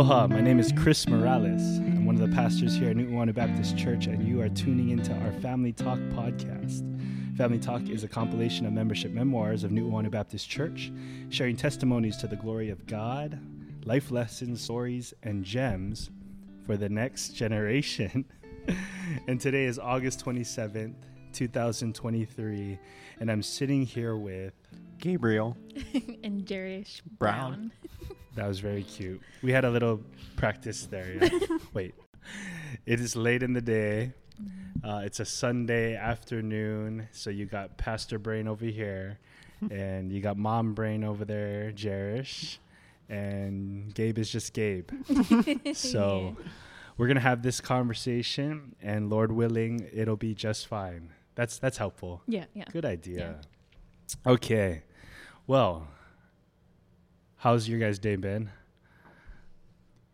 Aloha, my name is Chris Morales. I'm one of the pastors here at Nuuanu Baptist Church, and you are tuning into our Family Talk podcast. Family Talk is a compilation of membership memoirs of Nuuanu Baptist Church, sharing testimonies to the glory of God, life lessons, stories, and gems for the next generation. and today is August 27th, 2023, and I'm sitting here with Gabriel and Jerish Braun. Braun. That was very cute. We had a little practice there. Yeah. Wait. It is late in the day. Uh, it's a Sunday afternoon. So you got Pastor Brain over here, and you got Mom Brain over there, Jerish, and Gabe is just Gabe. so we're gonna have this conversation, and Lord willing, it'll be just fine. That's that's helpful. yeah, yeah. Good idea. Okay. Well, how's your guys' day been?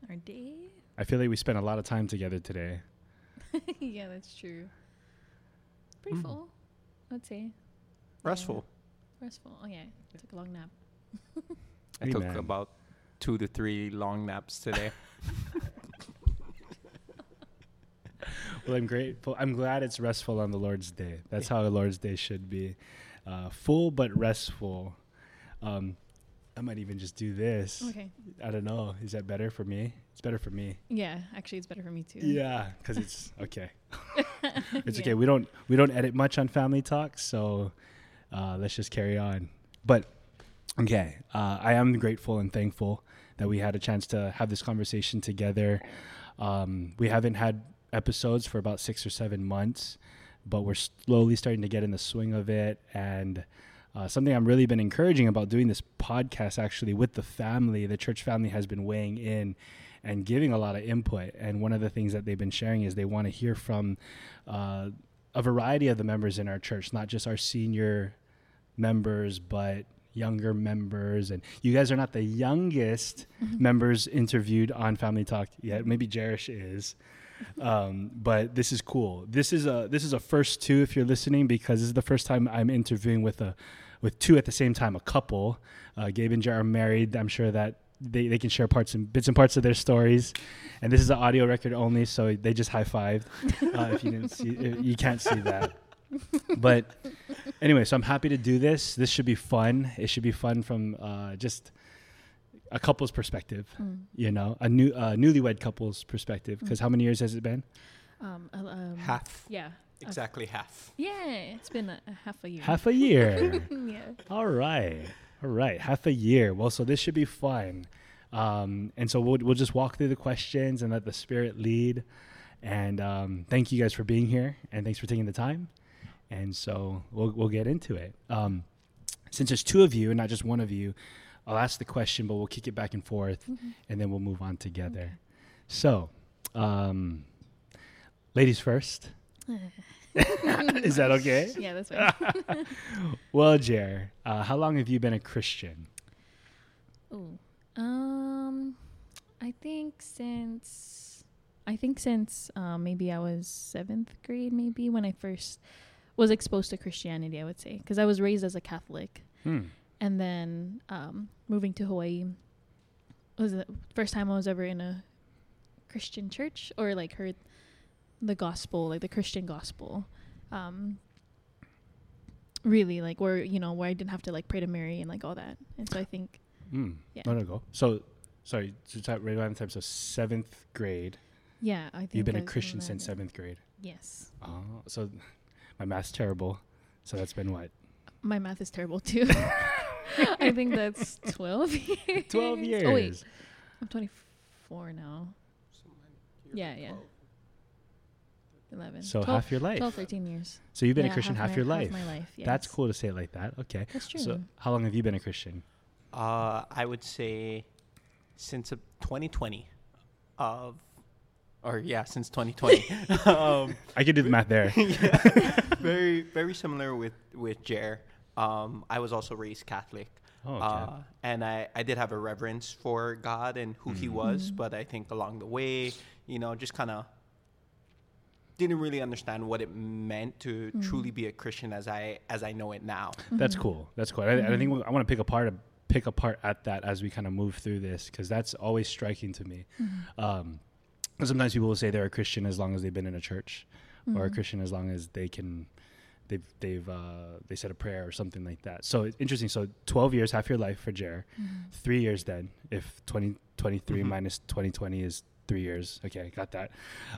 Our day? I feel like we spent a lot of time together today. yeah, that's true. Pretty Mm. full, I'd say. Restful. Restful. Oh yeah, took a long nap. I took Amen. about two to three long naps today. Well, I'm grateful. I'm glad it's restful on the Lord's Day. That's how the Lord's Day should be, uh, full but restful. Um, I might even just do this. Okay. I don't know. Is that better for me? It's better for me. Yeah, actually, it's better for me too. Yeah, because it's okay. It's Yeah. okay. We don't we don't edit much on Family Talk, so uh, let's just carry on. But okay, uh, I am grateful and thankful that we had a chance to have this conversation together. Um, we haven't had episodes for about six or seven months, but we're slowly starting to get in the swing of it. And uh, something I'm really been encouraging about doing this podcast actually with the family, the church family has been weighing in and giving a lot of input. And one of the things that they've been sharing is they want to hear from uh, a variety of the members in our church, not just our senior members, but younger members. And you guys are not the youngest members interviewed on Family Talk yet. Maybe Jerish is. Um, but this is cool. This is a this is a first two if you're listening because this is the first time I'm interviewing with a with two at the same time, a couple. Uh, Gabe and Jared are married. I'm sure that they, they can share parts and bits and parts of their stories. And this is an audio record only, so they just high fived. Uh, if you didn't see, if you can't see that. But anyway, so I'm happy to do this. This should be fun. It should be fun from uh, just a couple's perspective. Mm. You know, a new uh, newlywed couple's perspective. Because Mm. how many years has it been? Um, um, half. Yeah. Exactly half. Yeah, it's been a, a half a year. Half a year. yeah. All right. All right. Half a year. Well, so this should be fun. Um, and so we'll, we'll just walk through the questions and let the spirit lead. And um, thank you guys for being here. And thanks for taking the time. And so we'll, we'll get into it. Um, since there's two of you and not just one of you, I'll ask the question, but we'll kick it back and forth Mhm. and then we'll move on together. Okay. So, um, ladies first. Is that okay? Yeah, that's fine. well, Jer, uh, how long have you been a Christian? Ooh. Um, I think since I think since um, maybe I was seventh grade, maybe when I first was exposed to Christianity, I would say, because I was raised as a Catholic, Hmm. and then um, moving to Hawaii was the first time I was ever in a Christian church or like heard the gospel, like the Christian gospel. Um, really, like where you know where I didn't have to like pray to Mary and like all that, and so I think Hmm. Yeah. No, no, go. So, sorry, to type right around the time. So, seventh grade. Yeah, I think You've been a Christian since there. seventh grade. Yes, Oh, so my math's terrible. So that's been what? my math is terrible too. I think that's twelve years. Twelve years. Oh wait, I'm 24 now. Yeah, yeah. 11. So 12, half your life. 12, 13 years. So you've been Yeah, a Christian half, my, your life. my life. Yes. That's cool to say it like that. Okay. That's true. So how long have you been a Christian? Uh, I would say since uh, 2020 of, or yeah, since 2020. um, I can do the math there. yeah, very very similar with with Jer. Um, I was also raised Catholic. Oh, okay. Uh, and I, I did have a reverence for God and who He Mhm. was, Mhm. but I think along the way, you know, just kind of didn't really understand what it meant to Mhm. truly be a Christian as I as I know it now. That's Mhm. cool. That's cool. I, I think. I want to pick apart a pick apart at that as we kind of move through this because that's always striking to me. Mm-hmm. Um, 'cause sometimes people will say they're a Christian as long as they've been in a church, or a Mhm. Christian as long as they can, they've they've uh, they said a prayer or something like that. So it's interesting. So twelve years, half your life for Jer, Mhm. three years then. If 2023 Mhm. minus 2020 is three years, okay, got that.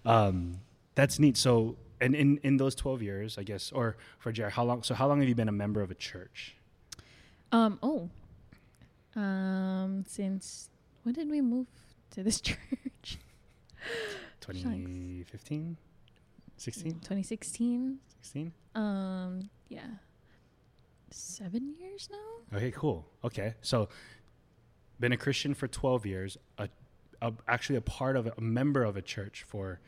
Um, that's neat. So and in in those twelve years, I guess, or for Jer, how long? So how long have you been a member of a church? Um. Oh. Um. Since when did we move to this church? 2015, 16, 2016. 16. Um. Yeah. Seven years now. Okay, cool. Okay, so been a Christian for 12 years, a, a actually a part of a, a member of a church for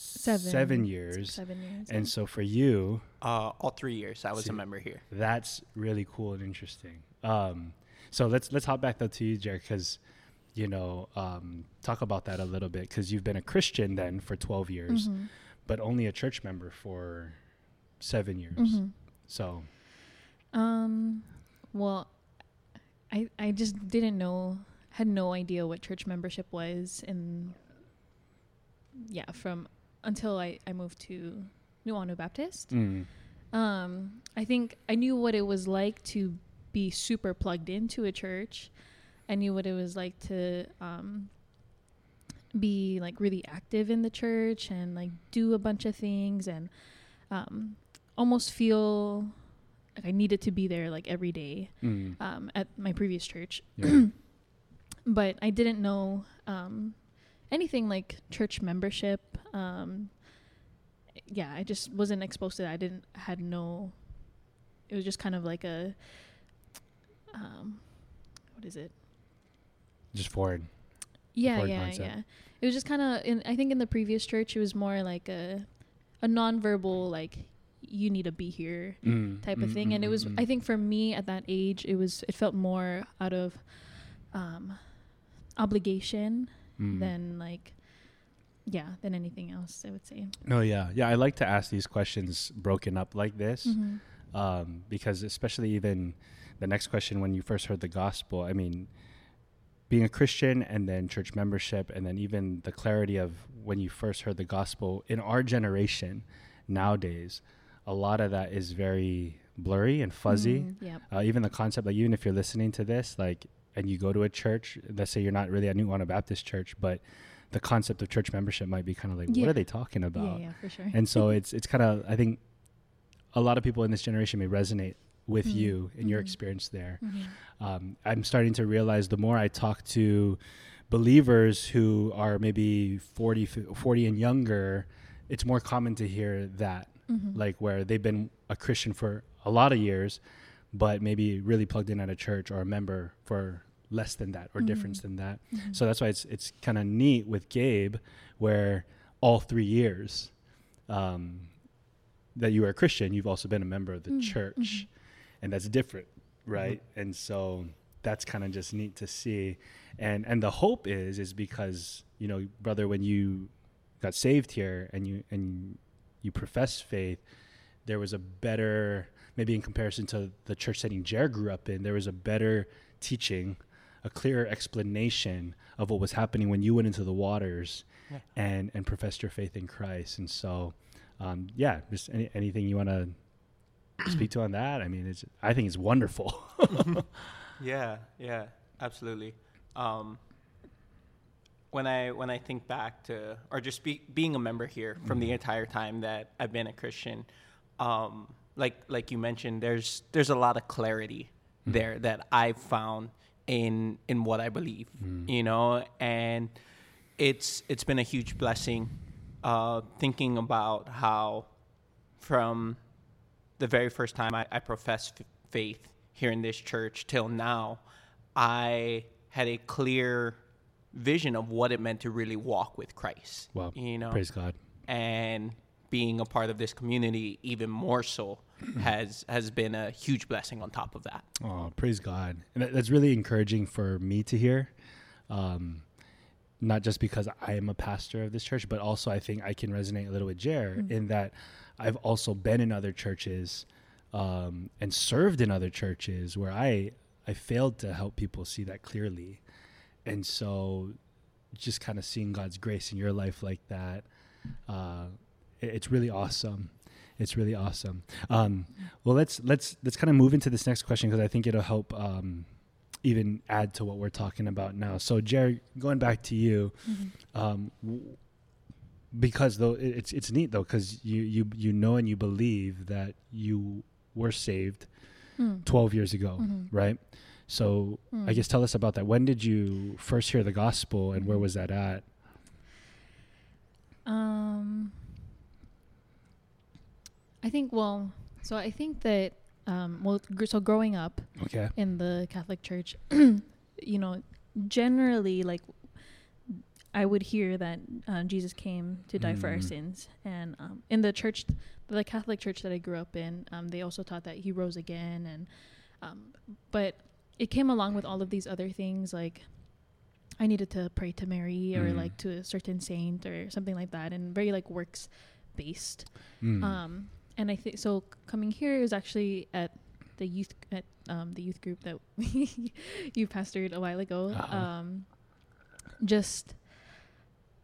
Seven. seven years. Seven years. And so for you, Uh, all three years I was See- a member here. that's really cool and interesting. Um, so let's let's hop back though to you, Jared, because you know um, talk about that a little bit because you've been a Christian then for 12 years, Mhm. but only a church member for seven years. Mhm. So Um, well, I I just didn't know, had no idea what church membership was, and yeah, from until I I moved to Nuuanu Baptist. mm, Um, I think I knew what it was like to be super plugged into a church. I knew what it was like to um, be like really active in the church and like do a bunch of things and um, almost feel like I needed to be there like every day mm, um, at my previous church. yeah. but I didn't know um, anything like church membership. Um, yeah, I just wasn't exposed to that. I didn't had no. It was just kind of like a. Um, what is it? just forward. Yeah, Foreign yeah, concept. yeah. It was just kind of. In I think in the previous church, it was more like a, a nonverbal like you need to be here Mm, type of mm, thing mm, and it mm, was mm. i think for me at that age it was it felt more out of um obligation Mm. than like yeah than anything else i would say No, yeah, yeah. I like to ask these questions broken up like this, Mhm. um, because especially even the next question when you first heard the gospel. I mean, being a Christian and then church membership, and then even the clarity of when you first heard the gospel in our generation nowadays, a lot of that is very blurry and fuzzy. Mhm, yep Uh, even the concept, like even if you're listening to this, like, and you go to a church, let's say you're not really a Nuuanu Baptist Church, but the concept of church membership might be kind of like, what are they talking about? yeah yeah for sure and so it's it's kind of I think a lot of people in this generation may resonate with Mhm. you and your Mhm. experience there. Mhm. Um, I'm starting to realize the more I talk to believers who are maybe 40, 40 and younger, it's more common to hear that, Mhm. like where they've been a Christian for a lot of years, but maybe really plugged in at a church or a member for less than that or difference Mhm. than that. Mhm. So that's why it's it's kind of neat with Gabe, where all three years um, that you were a Christian, you've also been a member of the Mm, church, and that's different, right? And so that's kind of just neat to see, and and the hope is is because you know, brother, when you got saved here and you and you profess faith, there was a better maybe in comparison to the church setting Jer grew up in, there was a better teaching a clearer explanation of what was happening when you went into the waters Yeah. and and professed your faith in Christ. And so, um, yeah, just any, anything you want to speak to on that? I mean, it's I think it's wonderful. Yeah, yeah, absolutely. Um, when I when I think back to or just be, being a member here from the entire time that I've been a Christian, um, like like you mentioned, there's there's a lot of clarity there that I've found in in what I believe, you know, and it's it's been a huge blessing uh, thinking about how from the very first time I, I professed f- faith here in this church till now, I had a clear vision of what it meant to really walk with Christ. wow, You know, praise God. and being a part of this community even more so has has been a huge blessing on top of that. Oh, praise God. And that's really encouraging for me to hear. Um, not just because I am a pastor of this church, but also I think I can resonate a little with Jer in that I've also been in other churches um, and served in other churches where I I failed to help people see that clearly. And so just kind of seeing God's grace in your life like that, uh, it- it's really awesome. It's really awesome. Um, well, let's let's let's kind of move into this next question because I think it'll help um, even add to what we're talking about now. So, Jerry, going back to you, Mhm. um, w- because though it's it's neat though because you you you know and you believe that you were saved Mm. 12 years ago, Mhm. right? So I Mm. guess tell us about that. When did you first hear the gospel, and where Mhm. was that at? Um, I think well, so I think that um, well, gr- so growing up Okay. in the Catholic Church, you know, generally like I would hear that uh, Jesus came to die for our Mm. sins, and um, in the church, the Catholic Church that I grew up in, um, they also taught that He rose again, and um, but it came along with all of these other things like I needed to pray to Mary or Mm. like to a certain saint or something like that, and very like works based. Mm. Um, and I think so. Coming here is actually at the youth at um, the youth group that you pastored a while ago. Uh-huh. Um, just,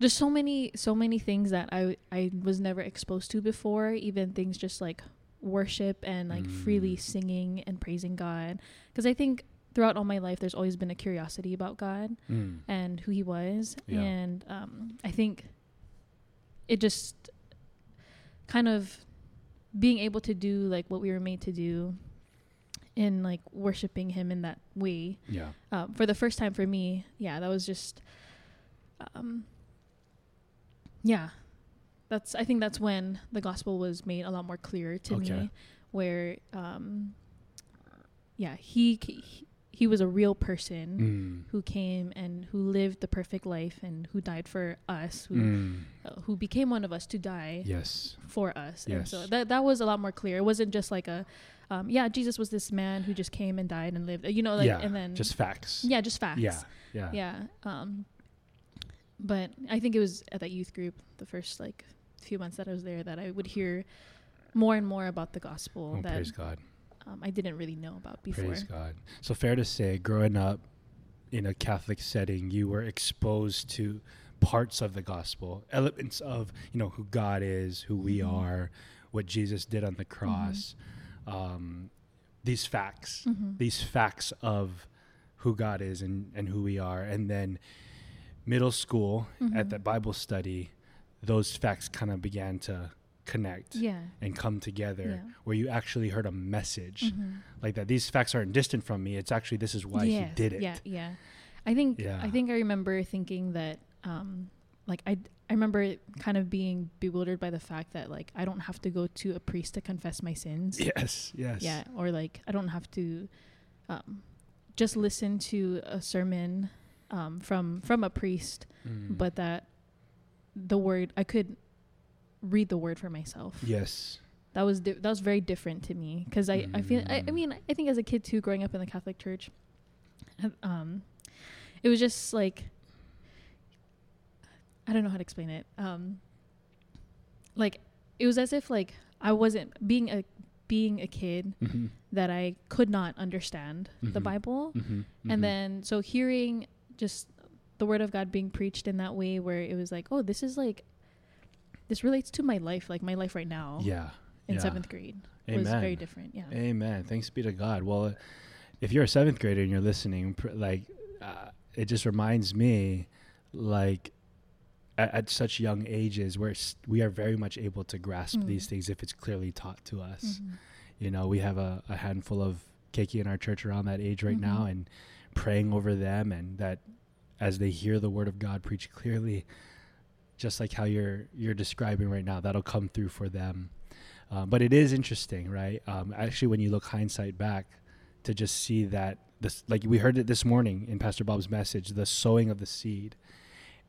just so many, so many things that I I was never exposed to before. Even things just like worship and like freely Mm. singing and praising God. Because I think throughout all my life, there's always been a curiosity about God Mm. and who he was Yeah. and um, i think it just kind of being able to do like what we were made to do in like worshiping him in that way Yeah. um, for the first time for me yeah that was just um, yeah that's i think that's when the gospel was made a lot more clear to Okay. me where um, yeah he, he he was a real person Mm. who came and who lived the perfect life and who died for us, who Mm. uh, who became one of us to die Yes. for us. And so Yes. that that was a lot more clear. It wasn't just like a, um, yeah, Jesus was this man who just came and died and lived. You know, like yeah. and then just facts. yeah, just facts. Yeah. Yeah. yeah. Um, but I think it was at that youth group the first like few months that I was there that I would hear more and more about the gospel Oh, that praise God. Um, I didn't really know about before. Praise God. So fair to say, growing up in a Catholic setting, you were exposed to parts of the gospel, elements of you know who God is, who we Mhm. are, what Jesus did on the cross. Um, these facts, Mhm. these facts of who God is and, and who we are, and then middle school at Mhm. the Bible study, those facts kind of began to connect Yeah. and come together, Yeah. where you actually heard a message Mhm. like that these facts aren't distant from me it's actually this is why Yes, he did it Yeah, yeah. I think Yeah. I think I remember thinking that um like I I remember kind of being bewildered by the fact that like I don't have to go to a priest to confess my sins. yes yes Yeah, or like I don't have to um just listen to a sermon um from from a priest, Mm. but that the word I could read the word for myself yes that was di- that was very different to me because I, I feel I, I Mm. mean I think as a kid too growing up in the Catholic Church um it was just like I don't know how to explain it um like it was as if like I wasn't being a being a kid mm-hmm. that I could not understand the Mhm. Bible Mm-hmm. and then so hearing just the word of God being preached in that way where it was like oh this is like this relates to my life like my life right now yeah in yeah. seventh grade amen was very different. Yeah. amen thanks be to god well if you're a seventh grader and you're listening pr- like uh, it just reminds me like at, at such young ages where s- we are very much able to grasp Mm. these things if it's clearly taught to us Mhm. you know we have a, a handful of keiki in our church around that age right now Mhm. and praying over them and that as they hear the word of god preached clearly just like how you're you're describing right now that'll come through for them uh, but it is interesting right um, actually when you look hindsight back to just see that this like we heard it this morning in pastor bob's message the sowing of the seed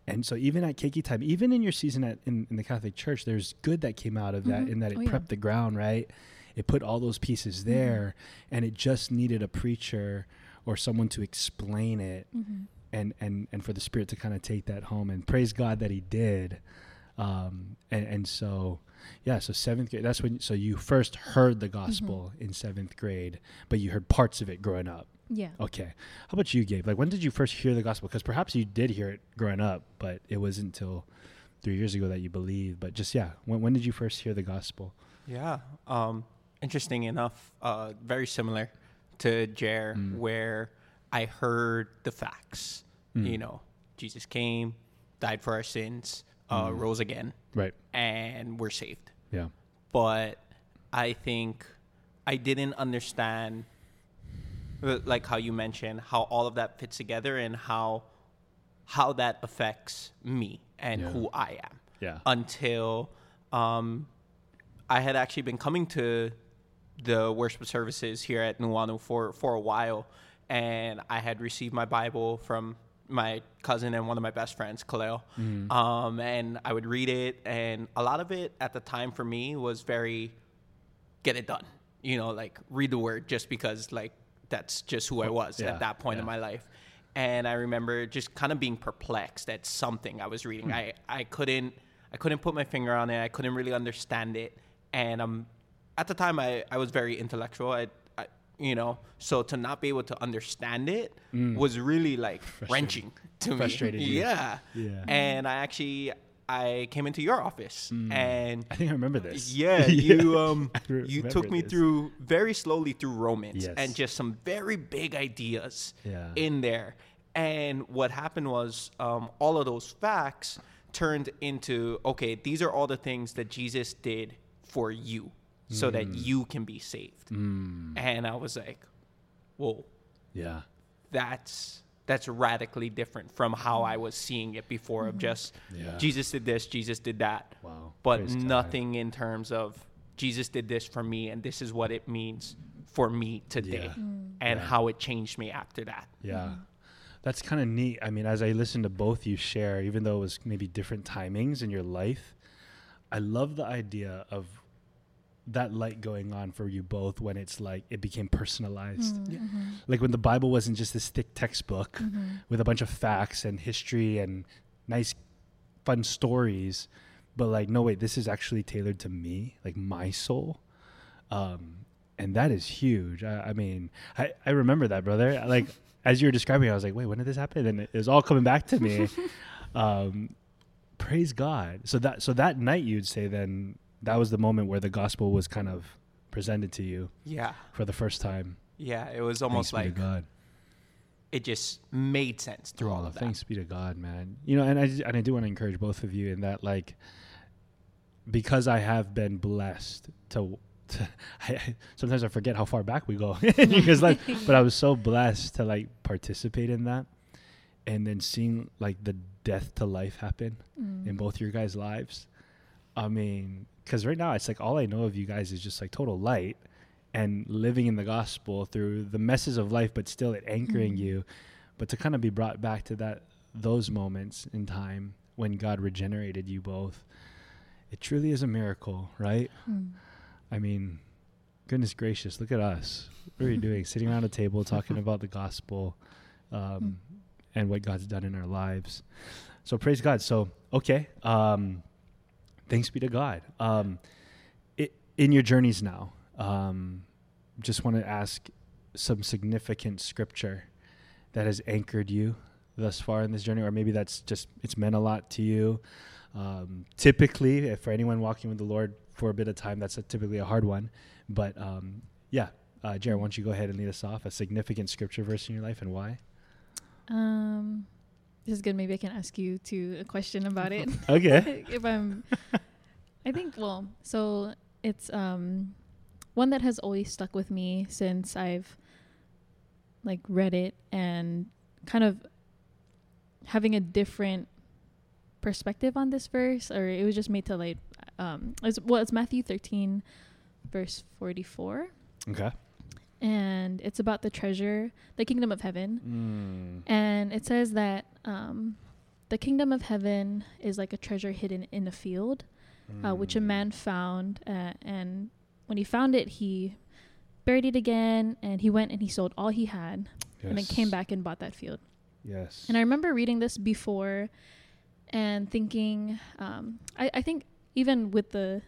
and so even at keiki time even in your season at in, in the catholic church there's good that came out of that Mhm. in that it Oh, yeah. prepped the ground right it put all those pieces Mhm. there and it just needed a preacher or someone to explain it Mhm. And and and for the spirit to kind of take that home and praise god that he did um and and so yeah so seventh grade that's when so you first heard the gospel Mm-hmm. in seventh grade but you heard parts of it growing up Yeah. Okay. How about you, Gabe? Like, when did you first hear the gospel? Because perhaps you did hear it growing up, but it wasn't until three years ago that you believed. But just yeah, when when did you first hear the gospel? Yeah. Um, interesting enough, uh, very similar to Jer, Mm. where I heard the facts. Mm. You know, Jesus came, died for our sins, uh, Mm. rose again, Right. and we're saved. Yeah. But I think I didn't understand, uh, like how you mentioned, how all of that fits together and how how that affects me and Yeah. who I am Yeah. until um, I had actually been coming to the worship services here at Nuuanu for, for a while, and I had received my Bible from my cousin and one of my best friends, Kaleo. Um, and I would read it, and a lot of it at the time for me was very get it done. You know, like read the word just because like that's just who I was Yeah, at that point in my life. And I remember just kind of being perplexed at something I was reading. I, I couldn't I couldn't put my finger on it. I couldn't really understand it. And um at the time I, I was very intellectual. I you know, so to not be able to understand it was really like wrenching to me. Frustrated you. Yeah. Yeah. And I actually I came into your office and I think I remember this. yeah, you um you took me this. through very slowly through Romans Yes. and just some very big ideas Yeah. in there. And what happened was um, all of those facts turned into okay, these are all the things that Jesus did for you so that Mm. you can be saved. Mm. And I was like, whoa, Yeah. that's that's radically different from how I was seeing it before of mm-hmm. just Yeah. Jesus did this, Jesus did that Wow. but Praise God. nothing in terms of Jesus did this for me and this is what it means for me today Yeah. Mm. and Yeah. how it changed me after that. Yeah. Mm-hmm. That's kind of neat. I mean, as I listened to both you share, even though it was maybe different timings in your life, I love the idea of that light going on for you both when it's like it became personalized. Like when the Bible wasn't just this thick textbook with a bunch of facts and history and nice, fun stories, but like, no, wait, this is actually tailored to me, like my soul. Um, and that is huge. I, I mean, I, I remember that, brother. Like, as you were describing, I was like, wait, when did this happen? And it was all coming back to me. um, praise God. So that so that night, you'd say then that was the moment where the gospel was kind of presented to you Yeah. for the first time. Yeah, it was almost Thanks be like to God. it just made sense through all of that. Thanks be to God, man. You know, and I and I do want to encourage both of you in that, like, because I have been blessed to. to I, I- sometimes I forget how far back we go because, like, but I was so blessed to like participate in that, and then seeing like the death to life happen Mm. in both your guys' lives. I mean, because right now it's like all I know of you guys is just like total light and living in the gospel through the messes of life, but still it anchoring Mhm. you. But to kind of be brought back to that those moments in time when God regenerated you both, it truly is a miracle, right? Mm. I mean, goodness gracious, look at us. What are we doing? Sitting around a table talking about the gospel um, and what God's done in our lives. So praise God. So, okay. Um, thanks be to God. Um, it, in your journeys now, um, just want to ask some significant scripture that has anchored you thus far in this journey, or maybe that's just, it's meant a lot to you. Um, typically, if for anyone walking with the Lord for a bit of time, that's a, typically a hard one. But um, yeah, uh, Jared, why don't you go ahead and lead us off? A significant scripture verse in your life and why? Um, this is good. Maybe I can ask you to a question about it. Okay. if I'm, I think well, so it's um, one that has always stuck with me since I've like read it and kind of having a different perspective on this verse, or it was just made to like um, it's well, it's Matthew thirteen, verse forty four, Okay. And it's about the treasure, the kingdom of heaven. Mm. And it says that um, the kingdom of heaven is like a treasure hidden in a field, uh, which a Mm. man found. Uh, and when he found it, he buried it again and he went and he sold all he had and then came back and bought that field. Yes. And I remember reading this before and thinking, um, I, I think even with the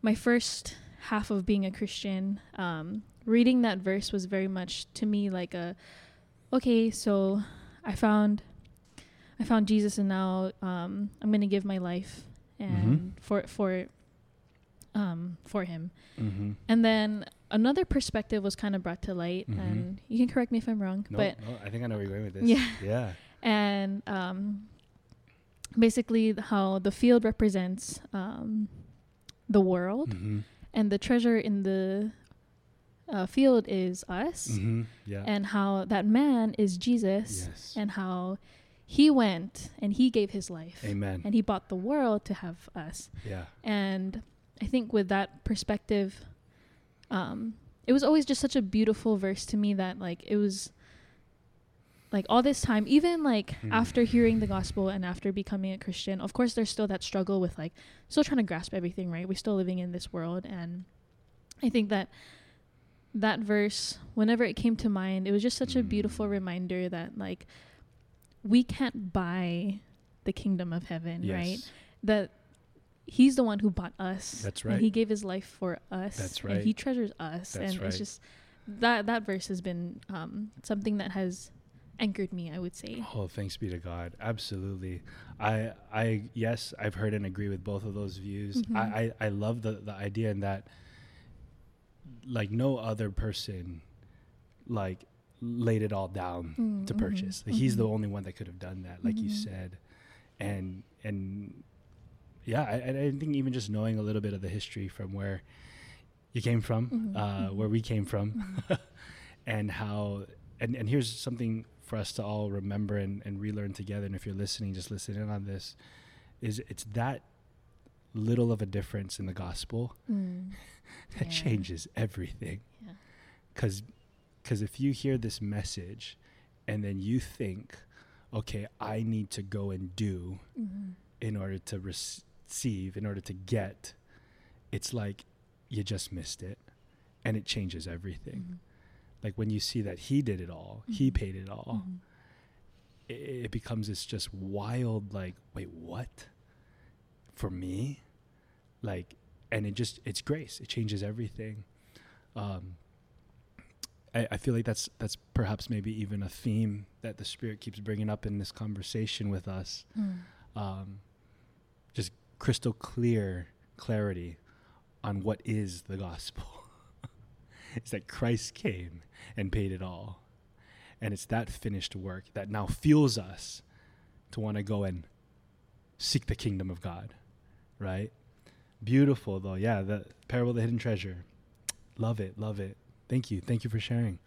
my first half of being a Christian, um, reading that verse was very much to me like a okay, so I found I found Jesus and now um, I'm going to give my life and for for um, for him. Mm-hmm. And then another perspective was kind of brought to light Mhm. and you can correct me if I'm wrong, No, but no, I think I know where you're going with this. Yeah. Yeah. and um, basically how the field represents um, the world Mm-hmm. and the treasure in the uh, field is us Mm-hmm. Yeah. and how that man is jesus yes. and how he went and he gave his life Amen. and he bought the world to have us yeah. and i think with that perspective um, it was always just such a beautiful verse to me that like it was like all this time even like Mm. after hearing the gospel and after becoming a christian of course there's still that struggle with like still trying to grasp everything right we're still living in this world and i think that that verse whenever it came to mind it was just such a beautiful Mm. reminder that like we can't buy the kingdom of heaven Yes. right that he's the one who bought us That's right. and he gave his life for us That's right. and he treasures us That's and right. it's just that that verse has been um, something that has anchored me i would say Oh, thanks be to God. Absolutely. I I yes, I've heard and agree with both of those views. Mhm. I, I I love the the idea in that like no other person like laid it all down Mm, to mhm, purchase. Like, He's the mhm. only one that could have done that, like you Mhm. said. And and yeah, I, I think even just knowing a little bit of the history from where you came from, Mhm, uh, mhm. where we came from, and how and, and here's something for us to all remember and, and relearn together and if you're listening just listen in on this is it's that little of a difference in the gospel Mm, that Yeah. changes everything yeah. because because if you hear this message and then you think okay i need to go and do Mhm. in order to receive in order to get it's like you just missed it and it changes everything Mhm. like when you see that he did it all he Mhm. paid it all Mhm. it, it becomes this just wild like wait what for me like and it just it's grace. It changes everything. Um I, I feel like that's that's perhaps maybe even a theme that the spirit keeps bringing up in this conversation with us. Mm. um just crystal clear clarity on what is the gospel. It's that christ came and paid it all. And it's that finished work that now fuels us to want to go and seek the kingdom of God, right? Beautiful though. Yeah, the parable of the hidden treasure. Love it, love it. Thank you. Thank you for sharing.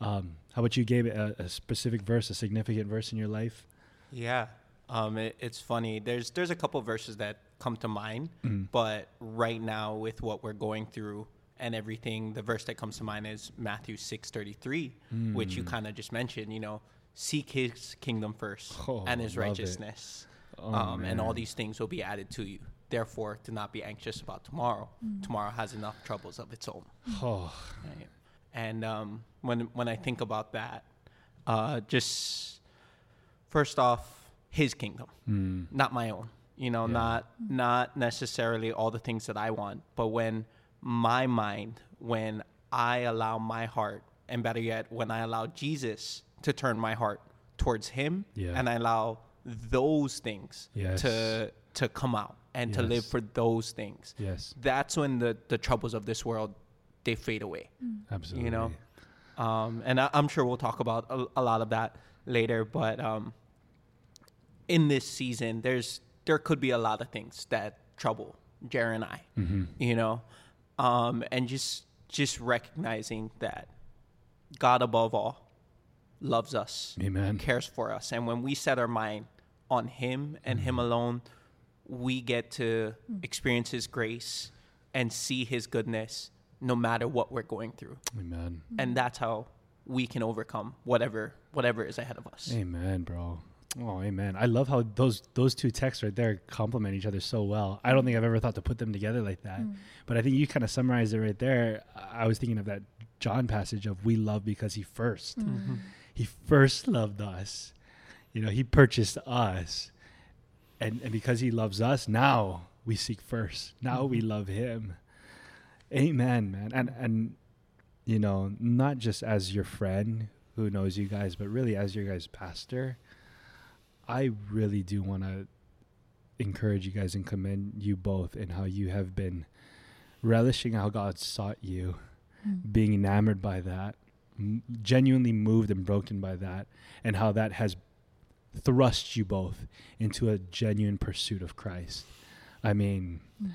Um, how about you, Gabe? A, a specific verse, a significant verse in your life? Yeah. Um, it, it's funny. There's there's a couple verses that come to mind, Mm. but right now with what we're going through and everything, the verse that comes to mind is Matthew six thirty three, which you Mm. kind of just mentioned. You know, seek His kingdom first Oh, and His righteousness, Oh, um, and all these things will be added to you. Therefore, to not be anxious about tomorrow. Tomorrow has enough troubles of its own. Oh, Right. And um, when when I think about that, uh, just first off, His kingdom, mm. not my own. You know, Yeah. not not necessarily all the things that I want, but when my mind, when I allow my heart, and better yet, when I allow Jesus to turn my heart towards Him, Yeah. and I allow those things Yes. to to come out and to live for those things. yes, That's when the the troubles of this world they fade away. Absolutely. you know? Um, and I, i'm sure we'll talk about a, a lot of that later but um, in this season there's there could be a lot of things that trouble jerry and i hmm you know? Um, and just just recognizing that god above all loves us Amen. cares for us. And when we set our mind on him and him alone we get to experience his grace and see his goodness no matter what we're going through Amen. and that's how we can overcome whatever whatever is ahead of us Amen, bro. Oh, amen. I love how those those two texts right there complement each other so well. I don't think I've ever thought to put them together like that. Mm. But I think you kind of summarized it right there. I was thinking of that John passage of we love because he 1st Mm. He first loved us. You know, he purchased us. And and because he loves us, now we seek first. Now we Mhm. love him. Amen, man. And and you know, not just as your friend who knows you guys, but really as your guys' pastor, I really do want to encourage you guys and commend you both in how you have been relishing how God sought you, Mm. being enamored by that, m- genuinely moved and broken by that, and how that has thrust you both into a genuine pursuit of Christ. I mean, Mm.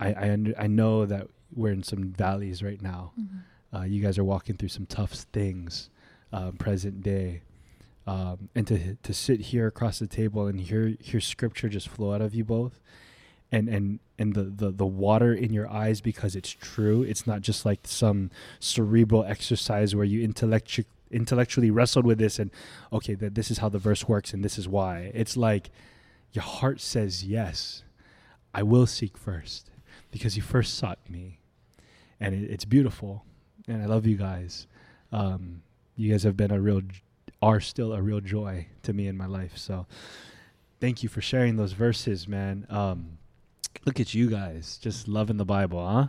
I I, under, I know that we're in some valleys right now. Mhm. Uh, you guys are walking through some tough things, um, present day, um, and to to sit here across the table and hear hear scripture just flow out of you both, and and and the the the water in your eyes because it's true. It's not just like some cerebral exercise where you intellectu- intellectually wrestled with this and okay that this is how the verse works and this is why. It's like your heart says yes, I will seek first because you first sought me, and it, it's beautiful and I love you guys. Um, you guys have been a real, are still a real joy to me in my life. So, thank you for sharing those verses, man. Um, look at you guys, just loving the Bible, huh?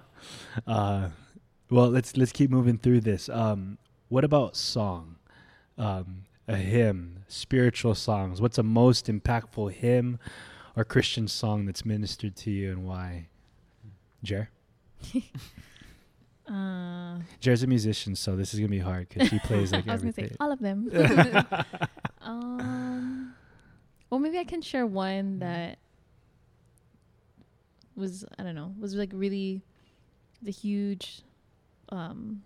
Uh, well, let's let's keep moving through this. Um, what about song? Um, a hymn, spiritual songs. What's a most impactful hymn or Christian song that's ministered to you, and why? Jer. Uh, Jer's a musician, so this is gonna be hard because he plays like I was gonna say all of them. um, well, maybe I can share one that was I don't know was like really the huge, um,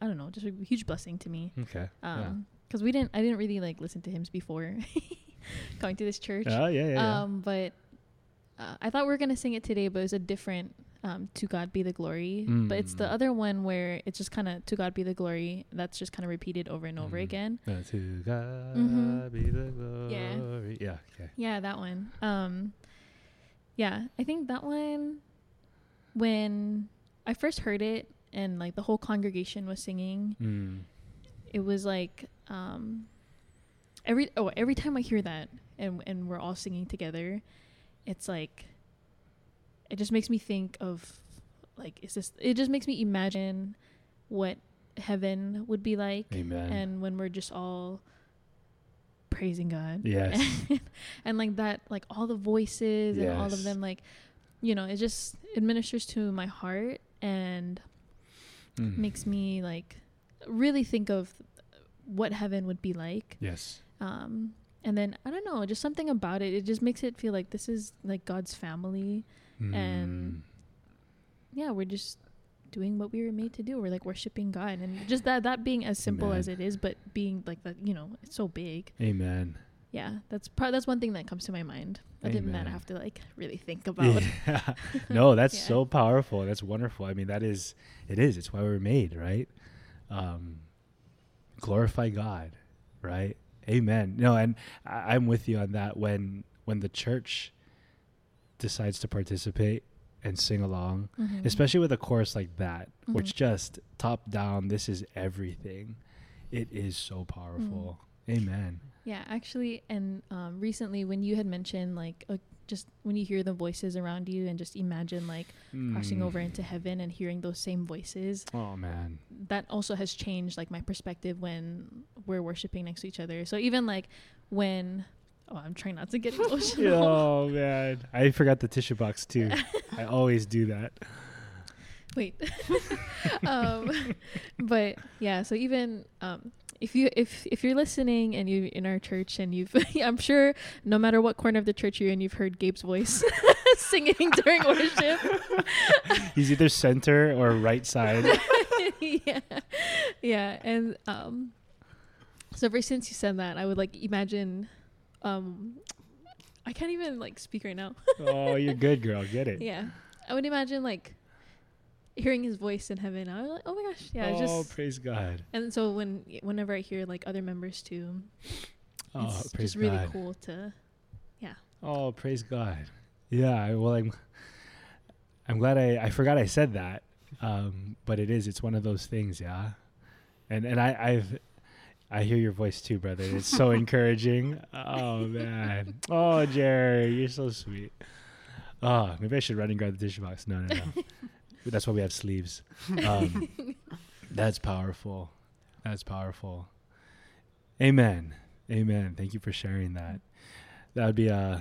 I don't know, just a huge blessing to me. okay. Um, because we didn't, I didn't really like listen to hymns before going to this church. Oh yeah, yeah, yeah. Um, but uh, I thought we were gonna sing it today, but it was a different um, "To God Be the Glory." But it's the Mm. other one where it's just kind of "To God Be the Glory." That's just kind of repeated over and over Mm. again. Uh, to God Mhm. be the glory. Yeah. Yeah. Okay. Yeah, that one. Um, yeah, I think that one. When I first heard it, and like the whole congregation was singing, Mm. it was like um, every oh every time I hear that, and and we're all singing together, it's like it just makes me think of like is this it just makes me imagine what heaven would be like Amen. and when we're just all praising God yes. and like that like all the voices and all of them like you know it just it ministers to my heart and Mm. makes me like really think of what heaven would be like Yes. um and then i don't know just something about it it just makes it feel like this is like god's family And- Mm. yeah we're just doing what we were made to do we're like worshiping god and just that that being as simple Amen. as it is but being like that you know it's so big Amen. Yeah that's part that's one thing that comes to my mind other than that i have to like really think about Yeah. no, that's Yeah. so powerful. That's wonderful. I mean, that is, it is. It's why we're made, right? Um, glorify God, right? Amen. No, and I, I'm with you on that. When when the church decides to participate and sing along, Mhm. especially with a chorus like that, which Mhm. just top down, this is everything. It is so powerful. Mm. Amen. Yeah, actually, and um, recently when you had mentioned like uh, just when you hear the voices around you and just imagine like crossing Mm. over into heaven and hearing those same voices, Oh man. that also has changed like my perspective when we're worshiping next to each other. So even like when oh, I'm trying not to get emotional. oh man, I forgot the tissue box too. I always do that. Wait. um, but yeah, so even um, if you if if you're listening and you're in our church and you've I'm sure no matter what corner of the church you're in, you've heard Gabe's voice singing during worship. He's either center or right side. yeah, yeah, and um, so ever since you said that, I would like imagine. Um, I can't even like speak right now. Oh, you're good, girl. Get it. yeah, I would imagine like hearing his voice in heaven. I was like, oh my gosh, yeah, oh, just praise God. And so when whenever I hear like other members too, Oh, it's just really cool to yeah. Oh, praise God. Yeah. Well, I'm. I'm glad I. I forgot I said that. Um, but it is. It's one of those things. Yeah. And and I I've. I hear your voice too, brother. It's so encouraging. Oh man. Oh, Jerry, you're so sweet. Oh, maybe I should run and grab the tissue box. No, no, no. That's why we have sleeves. Um, that's powerful. That's powerful. Amen. Amen. Thank you for sharing that. That would be uh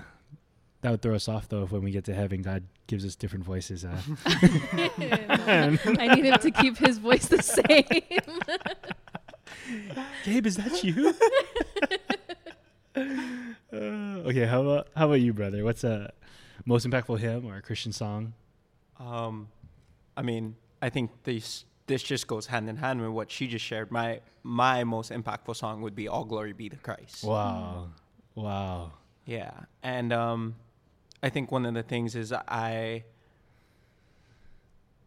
that would throw us off though if when we get to heaven God gives us different voices. Uh, I need him to keep his voice the same. Gabe, is that you? uh, okay, how about how about you, brother? What's a most impactful hymn or a Christian song? Um, I mean, I think this this just goes hand in hand with what she just shared. My my most impactful song would be "All Glory Be to Christ." Wow, wow. Yeah, and um, I think one of the things is I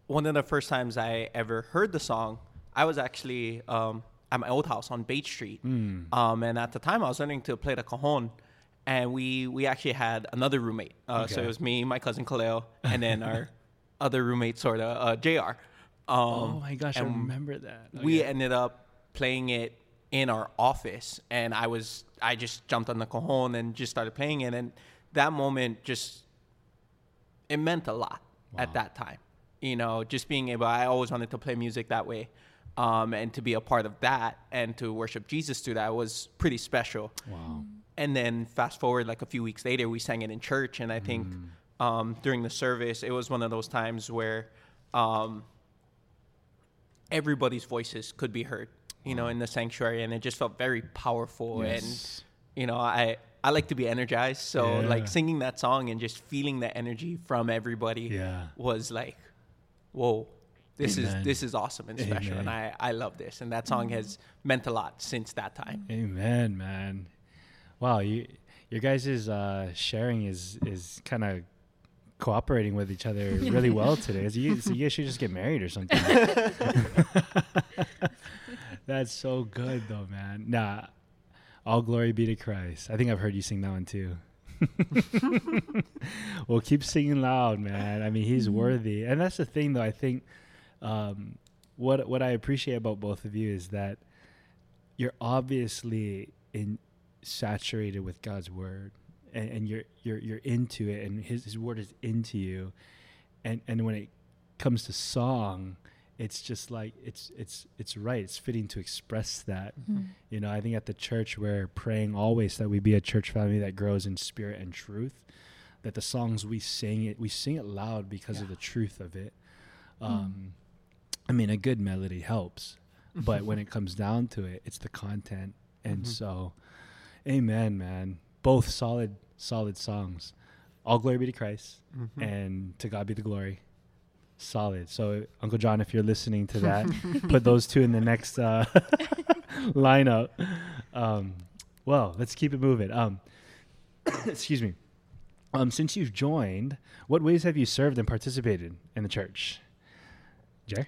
one of the first times I ever heard the song, I was actually um, at my old house on Bate Street, Mm. um, and at the time I was learning to play the cajon, and we we actually had another roommate. Uh, So it was me, my cousin Kaleo, and then our other roommate, sort of uh, Jr. Um, oh my gosh, I remember that. we Okay. ended up playing it in our office and i was i just jumped on the cajon and just started playing it and that moment just it meant a lot at that time you know just being able i always wanted to play music that way um, and to be a part of that and to worship jesus through that was pretty special wow. and then fast forward like a few weeks later we sang it in church and i think um, during the service it was one of those times where um, everybody's voices could be heard you know in the sanctuary and it just felt very powerful Yes. and you know i i like to be energized so Yeah. like singing that song and just feeling the energy from everybody Yeah. was like whoa this Amen. is this is awesome and special and i i love this and that song has meant a lot since that time Amen, man. Wow, you your guys' uh, sharing is is kind of cooperating with each other really well today. So you, so you guys should just get married or something. That's so good though, man. Nah, all glory be to Christ. I think I've heard you sing that one too. well, keep singing loud, man. I mean, he's Mhm. worthy, and that's the thing, though. I think um, what what I appreciate about both of you is that you're obviously in saturated with God's word, and, and you're you're you're into it, and His His word is into you, and and when it comes to song, it's just like it's it's it's right. It's fitting to express that. You know, I think at the church we're praying always that we be a church family that grows in spirit and truth. That the songs we sing it, we sing it loud because of the truth of it. Mm. Um, I mean, a good melody helps, but when it comes down to it, it's the content. And Mhm. so, Amen, man. Both solid, solid songs. All glory be to Christ, Mhm. and to God be the glory. Solid. So, Uncle John, if you're listening to that, put those two in the next uh, lineup. Um, well, let's keep it moving. Um, excuse me. Um, since you've joined, what ways have you served and participated in the church? Jay?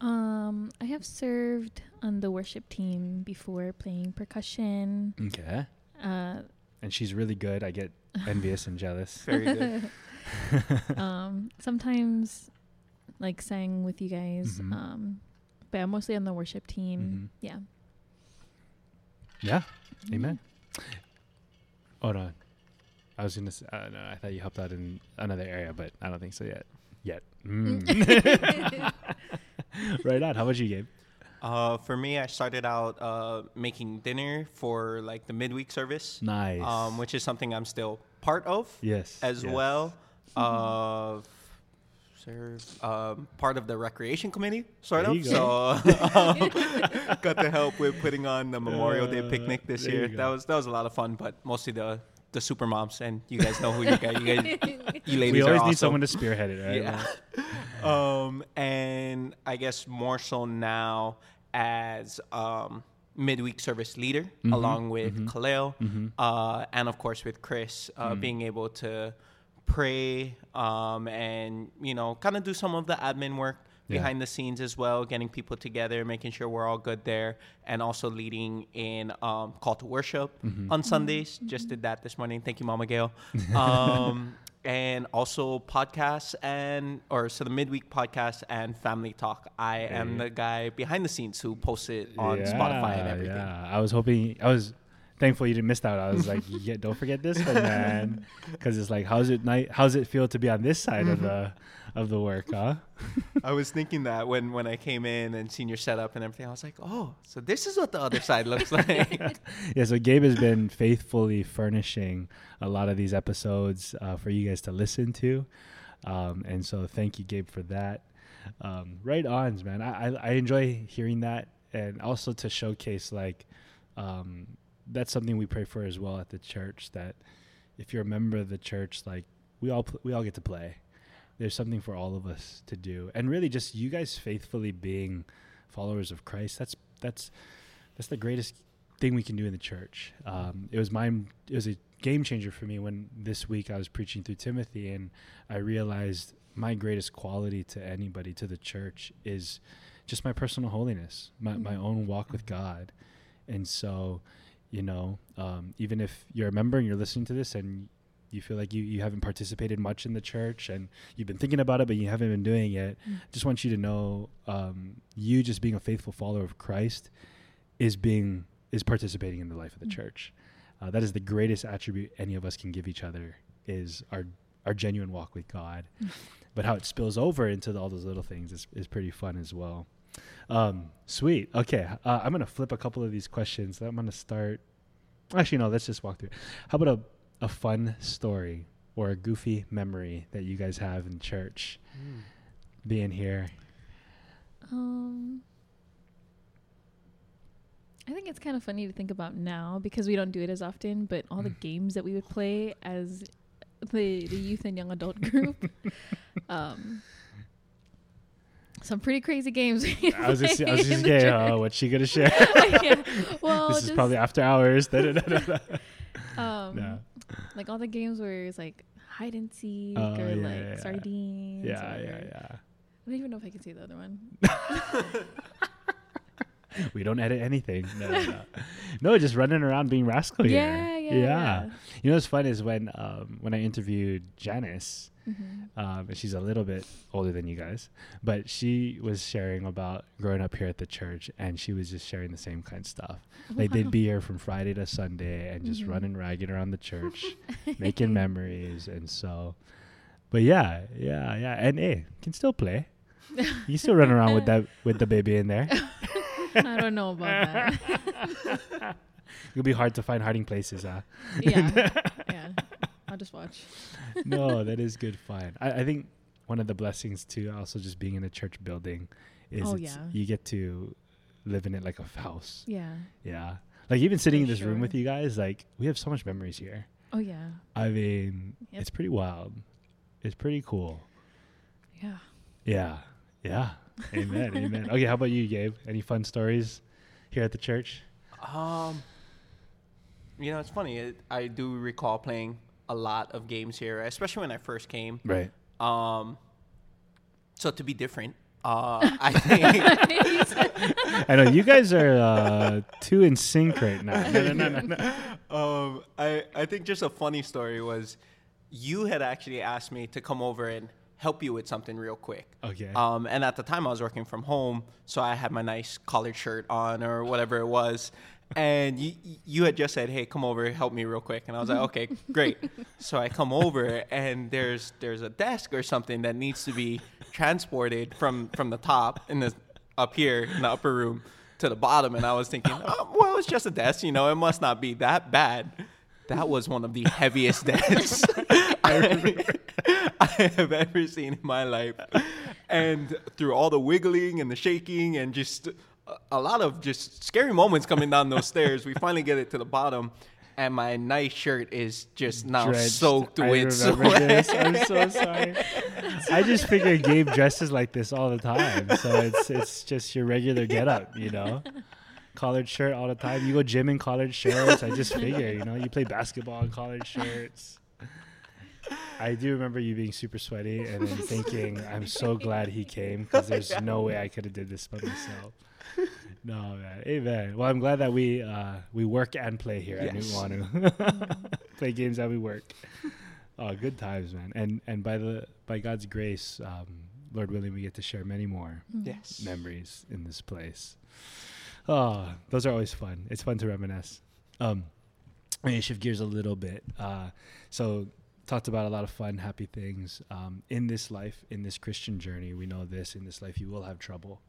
Um, I have served on the worship team before playing percussion. Okay. Uh, And she's really good. I get envious and jealous. very good um, sometimes like sang with you guys. Mhm. Um, but I'm mostly on the worship team. Mhm. Yeah. Yeah. Amen. Hold on. I was gonna. Say, uh, no, I thought you helped out in another area, but I don't think so yet. Yet. Mm. right on. How about you, Gabe? Uh, for me, I started out uh, making dinner for like the midweek service, Nice. um, which is something I'm still part of yes. as yes. well. Uh, serve um, part of the recreation committee, sort There of. you So got to help with putting on the Memorial Day Uh, picnic this year. That was that was a lot of fun, but mostly the the super moms and you guys know who you guys you guys you ladies We always are need someone to spearhead it, right? Yeah. um, and I guess more so now as um, midweek service leader, Mhm, along with mhm. Khalil, Mhm. uh, and of course with Chris, uh, Mm. being able to pray um, and you know kind of do some of the admin work Yeah. behind the scenes as well, getting people together, making sure we're all good there, and also leading in um, call to worship Mhm. on Sundays. Just did that this morning. Thank you, Mama Gail. Um, and also podcasts and or so the midweek podcast and family talk. I am the guy behind the scenes who posts it on Spotify and everything. Yeah, I was hoping I was thankful you didn't miss out. I was like, yeah, don't forget this one, man, because it's like, how's it night? How's it feel to be on this side of the of the work, huh? I was thinking that when when I came in and seen your setup and everything, I was like, oh, so this is what the other side looks like. yeah. So Gabe has been faithfully furnishing a lot of these episodes uh, for you guys to listen to, um, and so thank you, Gabe, for that. Um, right ons, man. I, I I enjoy hearing that, and also to showcase like um, that's something we pray for as well at the church. That if you're a member of the church, like we all pl- we all get to play. There's something for all of us to do, and really just you guys faithfully being followers of Christ. That's that's that's the greatest thing we can do in the church. Um, it was my it was a game changer for me when this week I was preaching through Timothy, and I realized my greatest quality to anybody to the church is just my personal holiness, my my Mhm. own walk with God, and so you know um, even if you're a member and you're listening to this and you feel like you, you haven't participated much in the church and you've been thinking about it but you haven't been doing it Mm. just want you to know um, you just being a faithful follower of christ is being is participating in the life of the Mm. church uh, that is the greatest attribute any of us can give each other is our our genuine walk with god Mm. but how it spills over into all those little things is, is pretty fun as well um, sweet okay uh, i'm gonna flip a couple of these questions i'm gonna start actually no let's just walk through it. how about a, a fun story or a goofy memory that you guys have in church being here Um, I think it's kind of funny to think about now because we don't do it as often. But all the Mm. games that we would play as the the youth and young adult group, um, some pretty crazy games. I was just, I was just the saying, church. oh, what's she gonna share? Yeah. Well, this is probably after hours. Um, No. like all the games where it's like hide and seek Oh, or yeah, like yeah, yeah. sardines. yeah, or- yeah, yeah. I don't even know if I can see the other one. We don't edit anything. No, no, no. just running around being rascal here. Yeah, yeah, yeah. You know what's fun is when um, when I interviewed Janice, Mhm. um, she's a little bit older than you guys, but she was sharing about growing up here at the church, and she was just sharing the same kind of stuff. Like they'd be here from Friday to Sunday and just Mhm. running ragged around the church, making memories, and so. But yeah, yeah, yeah, and hey, can still play. You still run around with that with the baby in there. I don't know about that. It'll be hard to find hiding places, huh? yeah, yeah. I'll just watch. no, that is good fun. I, I think one of the blessings too, also just being in a church building, is Oh, yeah. you get to live in it like a house. Yeah. Yeah, like even sitting For in this room with you guys, like we have so much memories here. Oh yeah. I mean, Yep. it's pretty wild. It's pretty cool. Yeah. Yeah, yeah. Amen, amen. Okay, how about you, Gabe? Any fun stories here at the church? Um, you know, it's funny. It, I do recall playing a lot of games here, especially when I first came. Right. Um, so to be different, uh, I think I know you guys are uh, too in sync right now. No, no, no, no, no. um, I I think just a funny story was you had actually asked me to come over and help you with something real quick. Okay. Um, and at the time I was working from home, so I had my nice collared shirt on or whatever it was. And you, you had just said, "Hey, come over, help me real quick." And I was like, "Okay, great." So I come over, and there's there's a desk or something that needs to be transported from from the top in the up here in the upper room to the bottom. And I was thinking, oh, well, it's just a desk, you know, it must not be that bad. That was one of the heaviest desks I, I have ever seen in my life. And through all the wiggling and the shaking and just a- lot of just scary moments coming down those stairs, we finally get it to the bottom. And my nice shirt is just now Drenched. soaked I with sweat. this. I'm so sorry. I just figure Gabe dresses like this all the time, so it's it's just your regular getup, you know. Collared shirt all the time. You go gym in collared shirts. I just figure, you know, you play basketball in collared shirts. I do remember you being super sweaty and then thinking, "I'm so glad he came because there's no way I could have did this by myself." No man, amen. Well, I'm glad that we uh, we work and play here at Yes. Nu'uanu. play games and we work. Oh, good times, man. And and by the by God's grace, um, Lord willing, we get to share many more Yes. memories in this place. Oh, those are always fun. It's fun to reminisce. Um, gonna shift gears a little bit. Uh, so talked about a lot of fun, happy things um, in this life, in this Christian journey. We know this in this life, you will have trouble.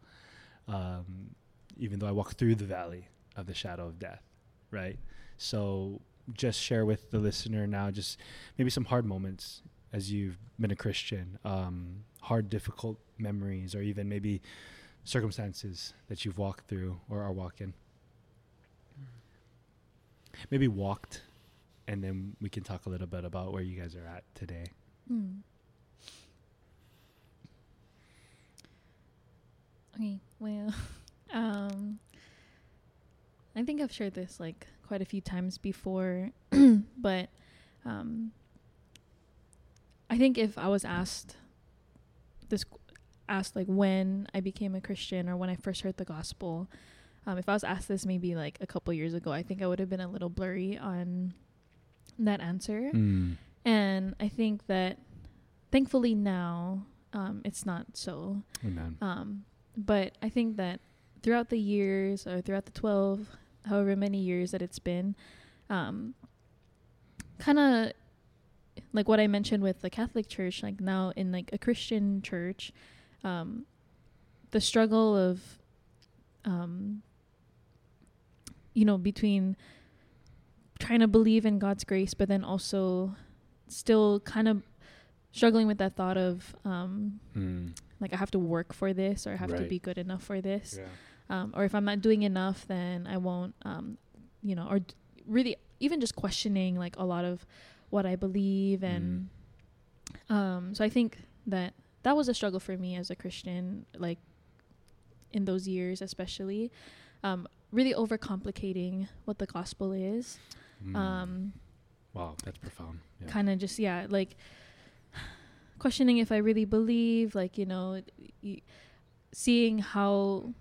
Um, even though I walk through the valley of the shadow of death, right? So just share with the listener now, just maybe some hard moments as you've been a Christian, um, hard, difficult memories, or even maybe circumstances that you've walked through or are walking. Maybe walked, and then we can talk a little bit about where you guys are at today. Hmm. Okay, well, um, I think I've shared this like quite a few times before, but um, I think if I was asked this, asked like when I became a Christian or when I first heard the gospel, um, if I was asked this maybe like a couple years ago, I think I would have been a little blurry on that answer. Mm. And I think that thankfully now um, it's not so. Amen. Um, but I think that throughout the years or throughout the 12, however many years that it's been, um, kind of like what I mentioned with the Catholic Church, like now in like a Christian church, um, the struggle of, um, you know, between trying to believe in God's grace, but then also still kind of struggling with that thought of, um, Mm. like I have to work for this or I have to be good enough for this. Yeah. Um, or if I'm not doing enough, then I won't, um, you know, or d- really even just questioning like a lot of what I believe. And um, so I think that that was a struggle for me as a Christian, like in those years, especially. Um, really overcomplicating what the gospel is. Mm. Um, wow, that's profound. Yeah. kind of just yeah like questioning if i really believe like you know y- seeing how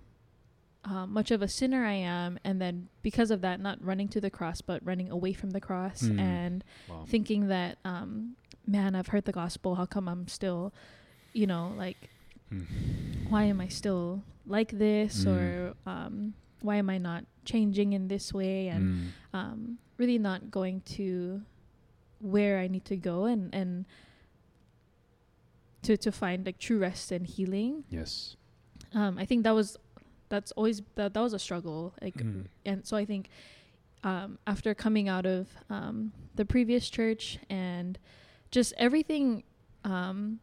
uh, much of a sinner i am and then because of that not running to the cross but running away from the cross Hmm. and wow. thinking that um man i've heard the gospel how come i'm still you know like Mm. why am i still like this Mm. or um why am i not changing in this way and Mm. um, really not going to where I need to go and and to to find like true rest and healing. Yes. Um, I think that was that's always that that was a struggle. Like, Mm. and so I think um, after coming out of um, the previous church and just everything. Um,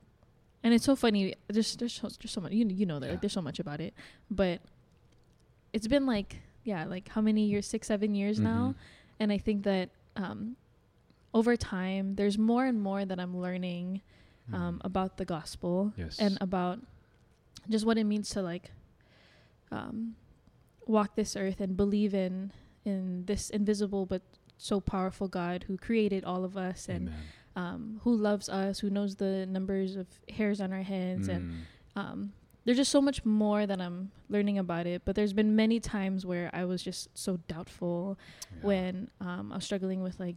and it's so funny. There's there's so, there's so much you you know that Yeah. like, there's so much about it, but it's been like yeah like how many years six seven years now Mhm. and I think that um, over time, there's more and more that I'm learning um, Mhm. about the gospel Yes. and about just what it means to like um, walk this earth and believe in in this invisible but so powerful God who created all of us and Amen. Um, who loves us, who knows the numbers of hairs on our heads, and Mm. um, there's just so much more that I'm learning about it. But there's been many times where I was just so doubtful Yeah. when um, I was struggling with like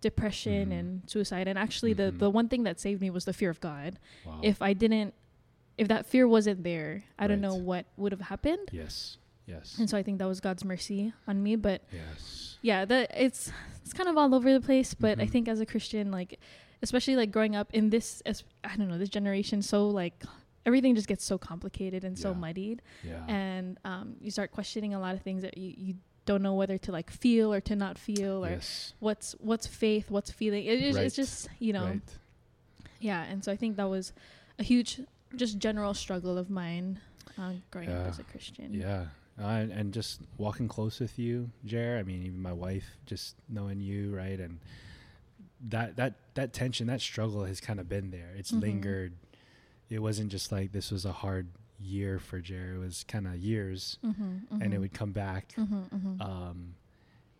depression Mhm. and suicide. And actually, the Mhm. the one thing that saved me was the fear of God. Wow. If I didn't, if that fear wasn't there, I don't know what would have happened. yes. Yes. And so I think that was God's mercy on me. But yes. yeah, that it's it's kind of all over the place. But I Mhm. think as a Christian, like especially like growing up in this, as I don't know, this generation, so like everything just gets so complicated and so muddied Yeah. and um, you start questioning a lot of things that you, you don't know whether to like feel or to not feel or yes. what's what's faith what's feeling it, it's, Right. it's just you know Right. yeah and so i think that was a huge just general struggle of mine uh, growing up as a christian Yeah. Uh, and, and just walking close with you, Jer. I mean, even my wife, just knowing you, right? And that that that tension, that struggle has kind of been there. It's Mhm. lingered. It wasn't just like this was a hard year for Jer. It was kind of years, mm-hmm, and it would come back. mm-hmm, mm-hmm. Um,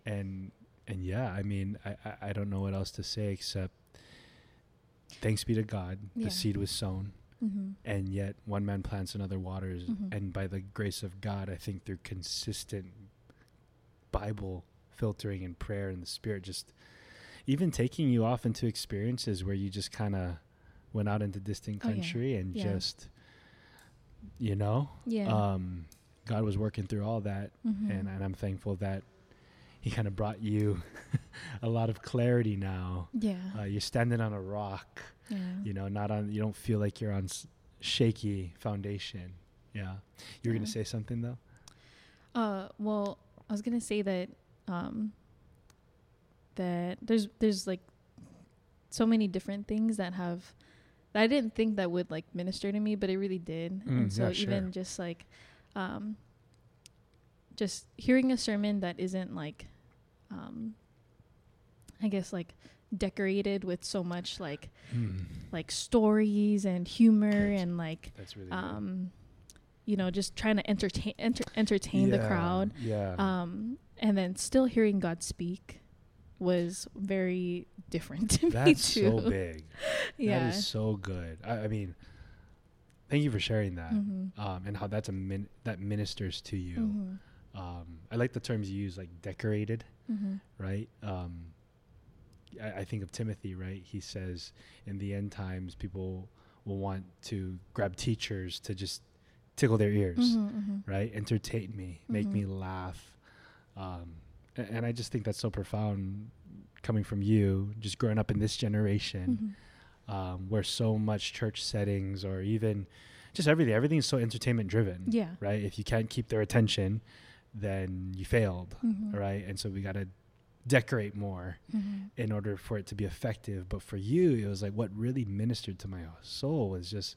and and yeah, I mean, I, I I don't know what else to say except thanks be to God, Yeah. the seed was sown mm-hmm. and yet one man plants and other waters Mhm. and by the grace of god i think through consistent bible filtering and prayer and the spirit just even taking you off into experiences where you just kind of went out into distant Oh, yeah. country and Yeah. just you know yeah um god was working through all that mm-hmm. and, and i'm thankful that he kind of brought you a lot of clarity now. Yeah. Uh, you're standing on a rock, yeah. you know, not on. You don't feel like you're on s- shaky foundation. Yeah. You were gonna say something though. Uh, well, I was gonna say that um, that there's there's like so many different things that have that I didn't think that would like minister to me, but it really did. Mm, and so yeah, even sure. just like um, just hearing a sermon that isn't like um, I guess like decorated with so much like Mm. like stories and humor Good. and like That's really um you know just trying to entertain enter, entertain the crowd Yeah. um and then still hearing god speak was very different to me too so big. yeah That is so good. I, I mean, thank you for sharing that. Mhm. Um, and how that's a min- that ministers to you. Mhm. Um, I like the terms you use, like decorated, Mhm. right? Um, I, I think of Timothy, right? He says, in the end times, people will want to grab teachers to just tickle their ears, Mhm, mhm. right? Entertain me, make me Mhm. laugh. Um, a- and I just think that's so profound coming from you, just growing up in this generation Mhm. um, where so much church settings or even just everything, everything is so entertainment driven, yeah right? If you can't keep their attention, then you failed, Mhm. right? And so we got to decorate more Mhm. in order for it to be effective. But for you, it was like what really ministered to my soul was just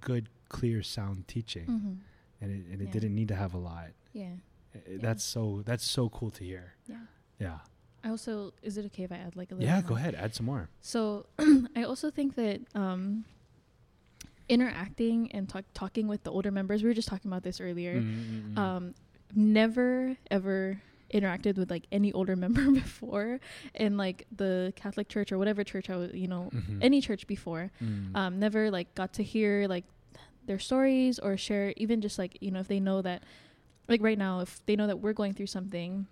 good, clear, sound teaching, Mhm. and it, and it Yeah. didn't need to have a lot. yeah I- That's so that's so cool to hear. yeah Yeah. i also is it okay if i add like a little Yeah. Go ahead. Add some more. So I also think that um, interacting and talk, talking with the older members, we were just talking about this earlier. Mm-mm-mm. Um, never ever interacted with like any older member before in like the Catholic church or whatever church I was, you know, Mhm. any church before. Mm. Um, never like got to hear like their stories or share even just like you know if they know that like right now if they know that we're going through something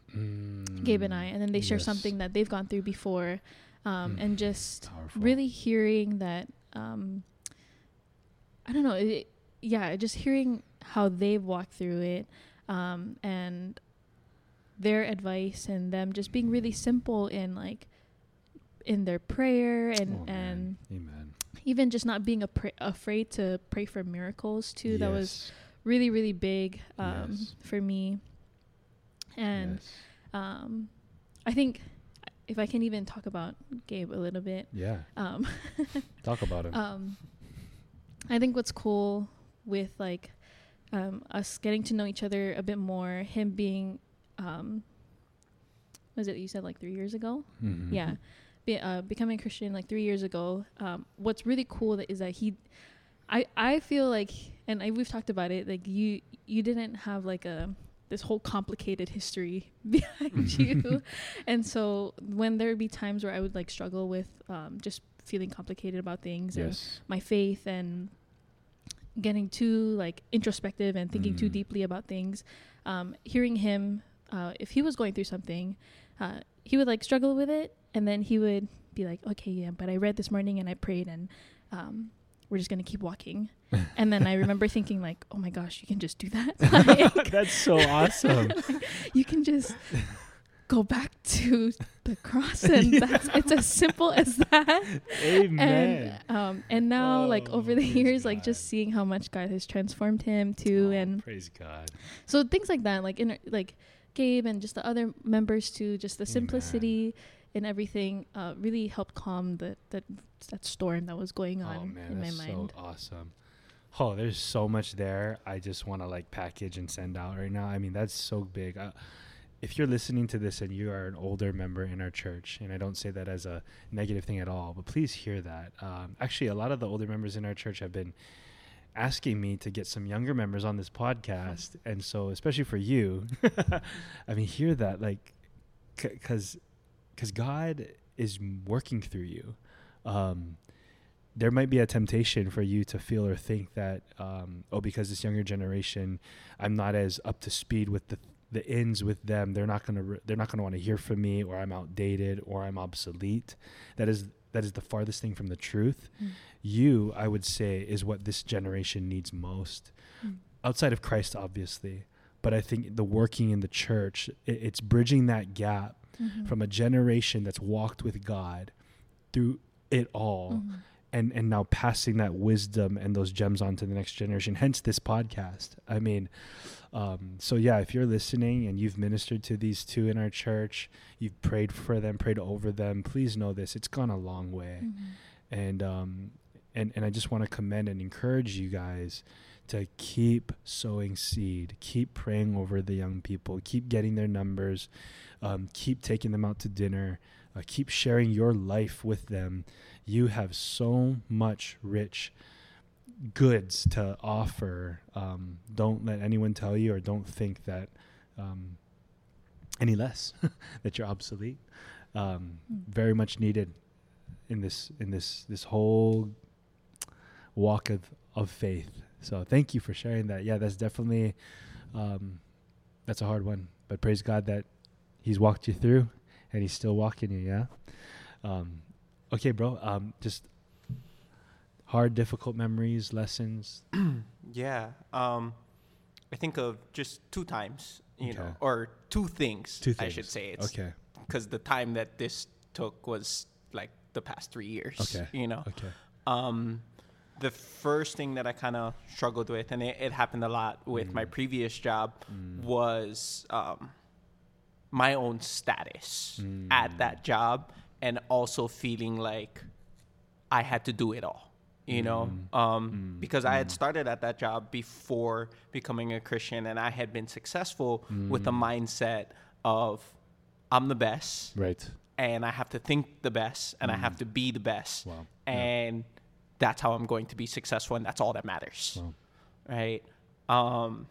Gabe and I, and then they share Yes. something that they've gone through before, um, Mm. and just Powerful. really hearing that. Um, I don't know, it, yeah, just hearing how they've walked through it, um, and their advice, and them just being really simple in like in their prayer, and Oh, and. Amen. even just not being a pra- afraid to pray for miracles too. That was really really big um, Yes. for me, and Yes. um, I think if I can even talk about Gabe a little bit, yeah, um, talk about him. um, I think what's cool with like um, us getting to know each other a bit more, him being, um, was it you said like three years ago? Mhm. Yeah, be, uh, becoming a Christian like three years ago. Um, what's really cool that is that he, I I feel like, and I, we've talked about it. Like you you didn't have like a this whole complicated history behind you, and so when there would be times where I would like struggle with um, just feeling complicated about things and my faith and getting too like introspective and thinking too Mm. deeply about things um, hearing him uh, if he was going through something uh, he would like struggle with it and then he would be like okay yeah but i read this morning and i prayed and um, we're just gonna keep walking and then i remember thinking like oh my gosh you can just do that like, That's so awesome. you can just go back to the cross and that's it's as simple as that Amen. and um and now like Oh, over the years like just seeing how much god has transformed him too Oh, and praise God. so things like that like in like gabe and just the other members too just the Amen. simplicity and everything uh really helped calm the that that storm that was going on Oh man, in my that's mind so awesome. Oh, there's so much there. I just want to like package and send out right now. I mean, that's so big. Uh, if you're listening to this and you are an older member in our church, and I don't say that as a negative thing at all, but please hear that. Um, actually, a lot of the older members in our church have been asking me to get some younger members on this podcast, and so especially for you, I mean, hear that like, because because God is working through you. Um, there might be a temptation for you to feel or think that um, oh because this younger generation i'm not as up to speed with the the ends with them they're not going to re- they're not going to want to hear from me or i'm outdated or i'm obsolete that is that is the farthest thing from the truth Mm. you i would say is what this generation needs most Mm. outside of christ obviously but I think the working in the church, it, it's bridging that gap Mhm. from a generation that's walked with God through it all Mhm. And and now passing that wisdom and those gems on to the next generation hence this podcast i mean um, so yeah if you're listening and you've ministered to these two in our church you've prayed for them prayed over them please know this it's gone a long way Mhm. and um and and I just want to commend and encourage you guys to keep sowing seed, keep praying over the young people, keep getting their numbers, um, keep taking them out to dinner, uh, keep sharing your life with them. You have so much rich goods to offer. Um, don't let anyone tell you or don't think that um, any less that you're obsolete. Um, Mm. very much needed in this in this this whole walk of of faith. So thank you for sharing that. Yeah, that's definitely um, that's a hard one, but praise God that He's walked you through, and He's still walking you. Yeah. Um, okay, bro. Um, just hard, difficult memories, lessons. Yeah. Um, I think of just two times, you know, or two things. Two things. I should say it's Okay. because the time that this took was like the past three years. Okay. You know. Okay. Um, the first thing that I kind of struggled with, and it, it happened a lot with my Mm. previous job, Mm. was um, my own status Mm. at that job, and also feeling like I had to do it all. You know, Mm. um, Mm. because I had Mm. started at that job before becoming a Christian, and I had been successful with the Mm. mindset of I'm the best, Right. and I have to think the best, and I have to be the best Wow. Yeah. and that's how I'm going to be successful, and that's all that matters, Wow. right? Um,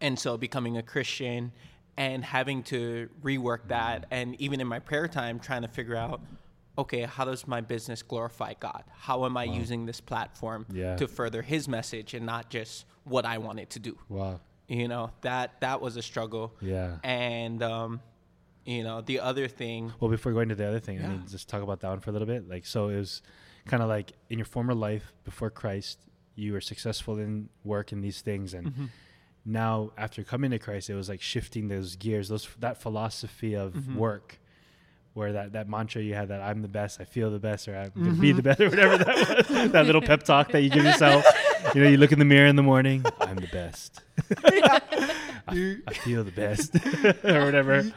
and so becoming a Christian and having to rework that, and even in my prayer time, trying to figure out, okay, how does my business glorify God? How am I Wow. using this platform Yeah. to further His message and not just what I wanted to do? Wow. You know that that was a struggle, Yeah. and um, you know the other thing, Well, before going to the other thing, I Yeah. need to just talk about that one for a little bit. Like, so it was kind of like in your former life before Christ, you were successful in work and these things, and Mm-hmm. Now after coming to Christ, it was like shifting those gears, those that philosophy of Mhm. work, where that that mantra you had that I'm the best, I feel the best, or I'm gonna be the best, or whatever that was, that little pep talk that you give yourself. You know, you look in the mirror in the morning, I'm the best. I, I feel the best, or whatever.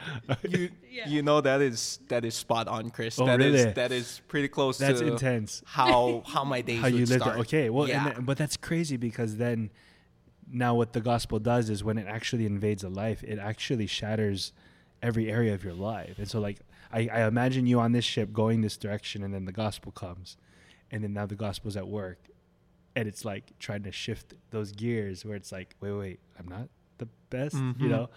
you Yeah. you know that is that is spot on, Chris. Oh, That is really? that is pretty close That's to intense. how how my days how you would lived start. Okay, well, yeah. and th- but that's crazy because then now what the gospel does is when it actually invades a life, it actually shatters every area of your life. And so, like, I, I imagine you on this ship going this direction, and then the gospel comes, and then now the gospel's at work, and it's like trying to shift those gears where it's like, wait, wait, I'm not the best, you Mhm. know.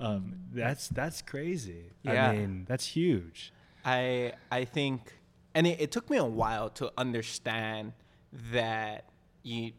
Um, that's that's crazy. Yeah. I mean, that's huge. I I think, and it, it took me a while to understand that you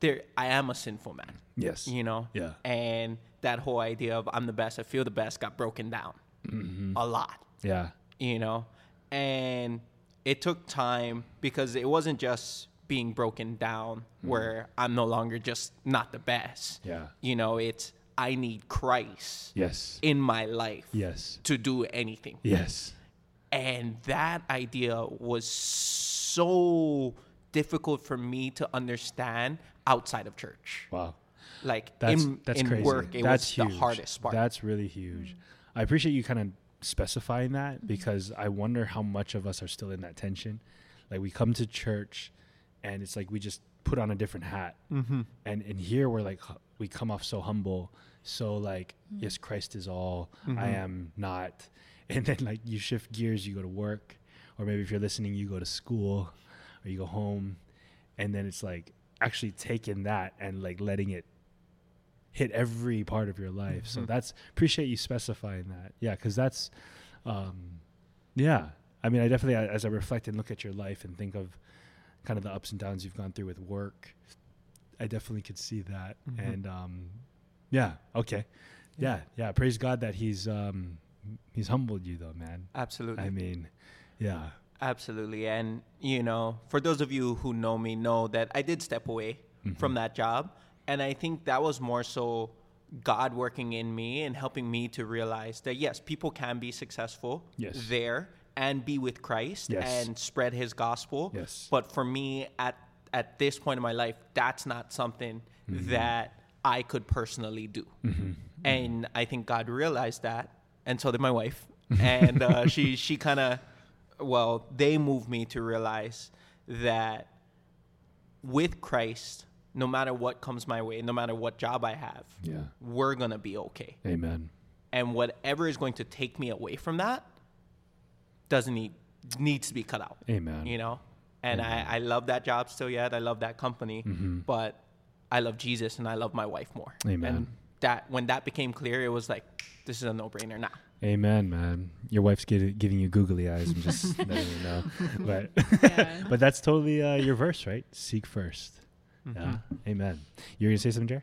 there I am a sinful man. Yes. You know. Yeah. And that whole idea of I'm the best, I feel the best, got broken down hmm a lot. Yeah. you know and it took time because it wasn't just being broken down where i'm no longer just not the best Yeah. you know it's i need christ Yes. in my life Yes. to do anything Yes. and that idea was so difficult for me to understand outside of church Wow. like That's in, that's in crazy. work it that's was huge. the hardest part That's really huge. I appreciate you kind of specifying Mm-hmm. that because I wonder how much of us are still in that tension. Like we come to church, and it's like we just put on a different hat, mm-hmm. and and here we're like we come off so humble, so like yes, Christ is all. I Mhm. am not. And then like you shift gears, you go to work, or maybe if you're listening, you go to school, or you go home, and then it's like actually taking that and like letting it hit every part of your life. So Mhm. that's appreciate you specifying that. Yeah, because that's, um, yeah. I mean, I definitely as I reflect and look at your life and think of kind of the ups and downs you've gone through with work, I definitely could see that. Mhm. And um, yeah, okay, yeah, yeah. Praise God that He's um, He's humbled you though, man. absolutely I mean, yeah, Absolutely. And, you know, for those of you who know me, know that I did step away Mhm. from that job. And I think that was more so God working in me and helping me to realize that yes, people can be successful Yes. there and be with Christ Yes. and spread his gospel. Yes. But for me at at this point in my life, that's not something Mm-hmm. that I could personally do. And I think God realized that, and so did my wife. And uh, she she kind of, well, they moved me to realize that with Christ, no matter what comes my way, no matter what job I have, Yeah. we're gonna be okay. Amen. And whatever is going to take me away from that doesn't need needs to be cut out. Amen. You know, and I, I love that job still yet. I love that company, mm-hmm. but I love Jesus and I love my wife more. Amen. And that when that became clear, it was like this is a no brainer now. Amen, man. Your wife's gi- giving you googly eyes. I'm just letting you know. But Yeah. but that's totally uh, your verse, right? Seek 1st Mm-hmm. Yeah. Amen. You're gonna say something, Jerry?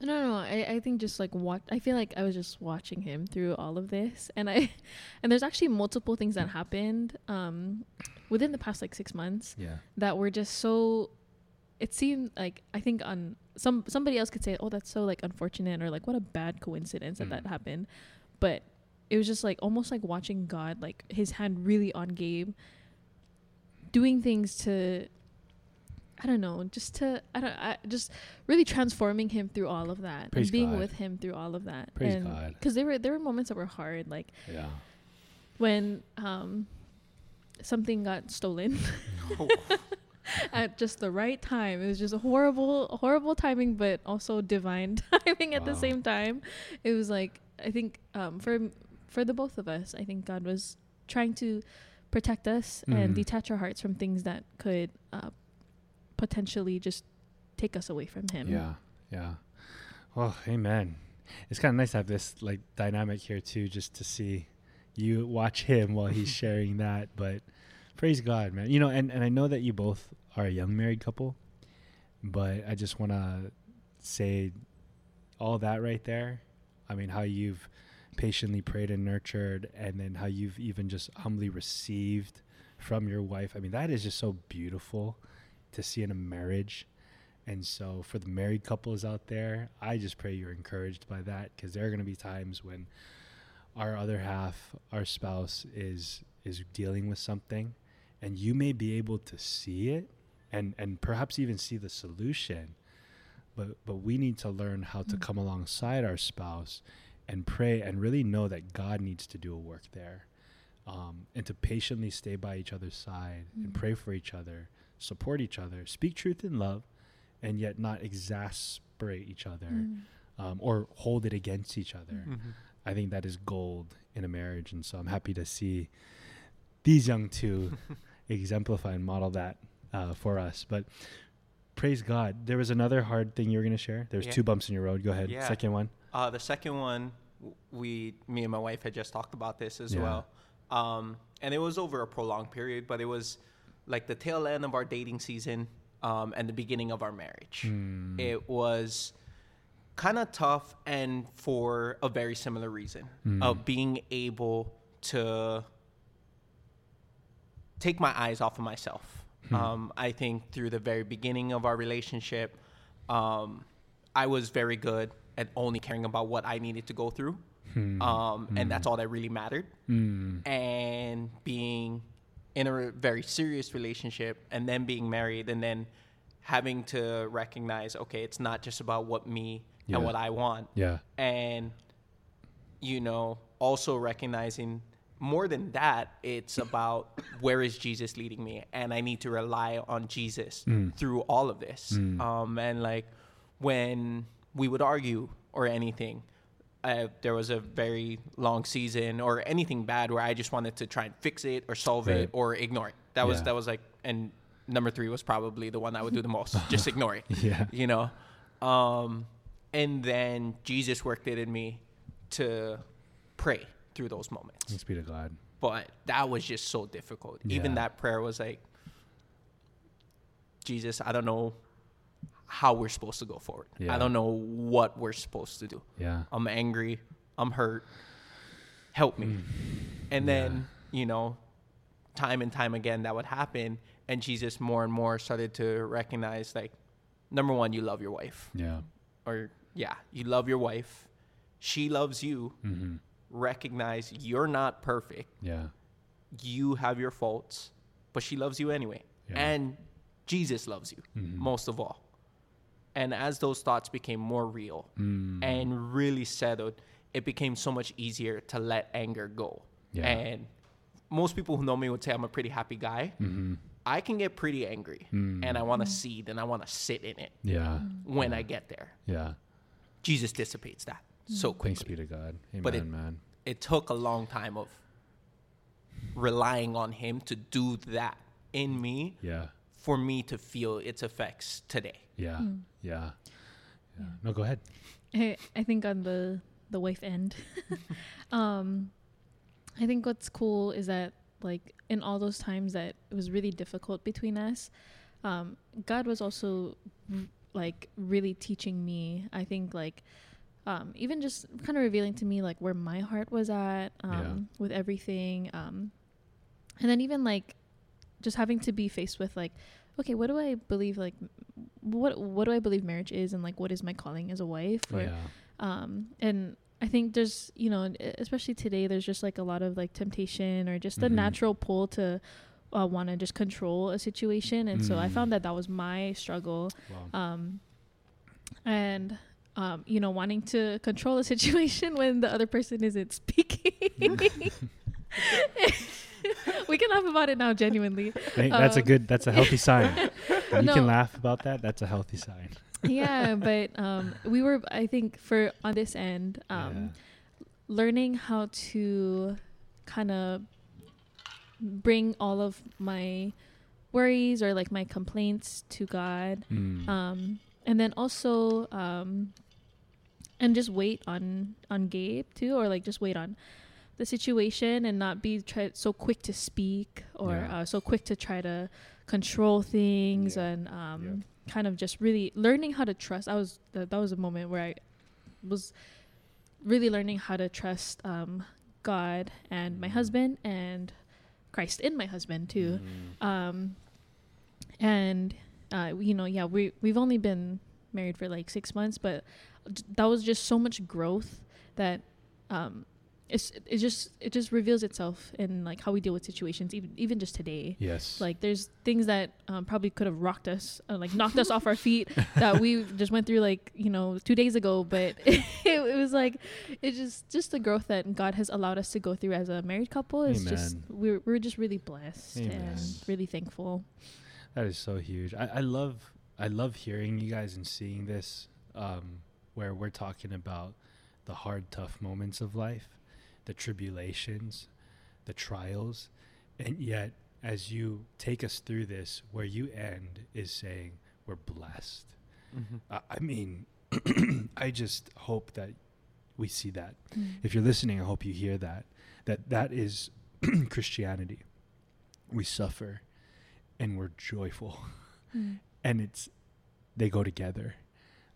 No, no, I, I think just like what I feel like I was just watching him through all of this, and I, and there's actually multiple things that happened, um, within the past like six months Yeah. that were just so. It seemed like I think on some somebody else could say, "Oh, that's so like unfortunate," or like, "What a bad coincidence that Mm. that happened," but it was just like almost like watching God, like His hand really on Gabe, doing things to I don't know, just to I don't I just really transforming him through all of that Praise and being God. with him through all of that. Praise and, God. Because there were there were moments that were hard, like Yeah. when um something got stolen Oh, at just the right time. It was just a horrible horrible timing, but also divine timing at the same time. It was like I think um for for the both of us, I think God was trying to protect us and Mhm. detach our hearts from things that could uh, potentially just take us away from Him. Yeah. Yeah. Well, amen. It's kind of nice to have this like dynamic here too, just to see you watch him while he's sharing that. But praise God, man. You know, and, and I know that you both are a young married couple, but I just want to say all that right there. I mean, how you've patiently prayed and nurtured, and then how you've even just humbly received from your wife. I mean, that is just so beautiful to see in a marriage. And so, for the married couples out there, I just pray you're encouraged by that because there are going to be times when our other half, our spouse, is is dealing with something, and you may be able to see it, and and perhaps even see the solution. But but we need to learn how to Mm. come alongside our spouse, and pray and really know that God needs to do a work there, um, and to patiently stay by each other's side and Mm. pray for each other, support each other, speak truth in love and yet not exasperate each other Mm. um, or hold it against each other. Mhm. I think that is gold in a marriage, and so I'm happy to see these young two exemplify and model that uh, for us. But praise God, there was another hard thing you were going to share. There's Yeah. two bumps in your road. Go ahead. Yeah. Second one. Uh, the second one, we, me and my wife had just talked about this as Yeah. well. Um, and it was over a prolonged period, but it was like the tail end of our dating season um, and the beginning of our marriage. Hmm. It was kind of tough and for a very similar reason Mm. of being able to take my eyes off of myself. Hmm. Um, I think through the very beginning of our relationship, um, I was very good at only caring about what I needed to go through. Hmm. Um, and that's all that really mattered. Mm. And being in a very serious relationship and then being married and then having to recognize, okay, it's not just about what me Yeah. and what I want Yeah. and you know also recognizing more than that it's about where is jesus leading me and i need to rely on jesus Mm. through all of this Mm. um, and like when we would argue or anything uh, there was a very long season or anything bad where i just wanted to try and fix it or solve Right. it or ignore it that was that was like and number three was probably the one i would do the most just ignore it Yeah. you know um and then jesus worked it in me to pray through those moments Thanks be to God. but that was just so difficult even that prayer was like jesus i don't know how we're supposed to go forward Yeah. i don't know what we're supposed to do Yeah. i'm angry i'm hurt help me and Mm. Yeah. then you know time and time again that would happen and jesus more and more started to recognize like number one you love your wife Yeah. or yeah, you love your wife, she loves you. Mm-hmm. Recognize you're not perfect. Yeah. You have your faults, but she loves you anyway. Yeah. And Jesus loves you Mhm. most of all. And as those thoughts became more real Mm. and really settled, it became so much easier to let anger go. Yeah. And most people who know me would say I'm a pretty happy guy. Mm-hmm. I can get pretty angry Mm. and I want to seethe and I want to sit in it Yeah. when I get there. Yeah. Jesus dissipates that so Thanks be to God. Amen, But it- man. It took a long time of relying on him to do that in me Yeah. for me to feel its effects today. Yeah. Yeah. Yeah. No, go ahead. I, I think on the the wife end, um, I think what's cool is that like in all those times that it was really difficult between us, um, God was also like really teaching me. I think like um, even just kind of revealing to me like where my heart was at um, Yeah. with everything, um, and then even like just having to be faced with like okay what do i believe like what what do i believe marriage is and like what is my calling as a wife or yeah. um and i think there's you know especially today there's just like a lot of like temptation or just the Mhm. natural pull to uh, want to just control a situation and so i Mm. found that that was my struggle Wow. um and um you know wanting to control a situation when the other person isn't speaking we can laugh about it now genuinely Hey, that's a um, good. That's a healthy sign. You No. can laugh about that. That's a healthy sign. yeah but um we were i think for on this end um learning how to kind of bring all of my worries or like my complaints to god. Mm. um and then also um and just wait on on gabe too or like just wait on the situation and not be try so quick to speak or Yeah. uh, so quick to try to control things Yeah. and um kind of just really learning how to trust i was that, that was a moment where i was really learning how to trust um god and my Mhm. husband and christ in my husband too Mhm. um and uh you know yeah we we've only been married for like six months but that was just so much growth that um it's it just it just reveals itself in like how we deal with situations even even just today Yes. like there's things that um, probably could have rocked us uh, like knocked us off our feet that we just went through like you know two days ago but it, it was like it's just just the growth that god has allowed us to go through as a married couple is just we're, we're just really blessed Amen. and really thankful That is so huge. I, I love I love hearing you guys and seeing this um, where we're talking about the hard, tough moments of life, the tribulations, the trials, and yet as you take us through this, where you end is saying we're blessed. Mm-hmm. I, I mean, I just hope that we see that. Mm. If you're listening, I hope you hear that. That that is Christianity. We suffer, and we're joyful Mm. and it's they go together.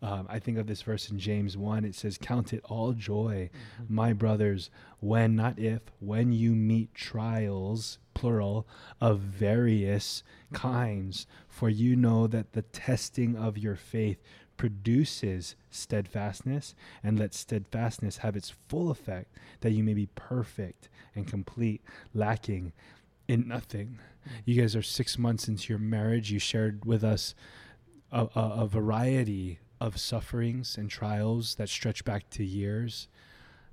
Um, I think of this verse in James one. It says, "Count it all joy, Mm-hmm. my brothers, when not if when you meet trials, plural, of various kinds, for you know that the testing of your faith produces steadfastness, and let steadfastness have its full effect, that you may be perfect and complete, lacking in nothing." You guys are six months into your marriage. You shared with us a, a, a variety of sufferings and trials that stretch back to years,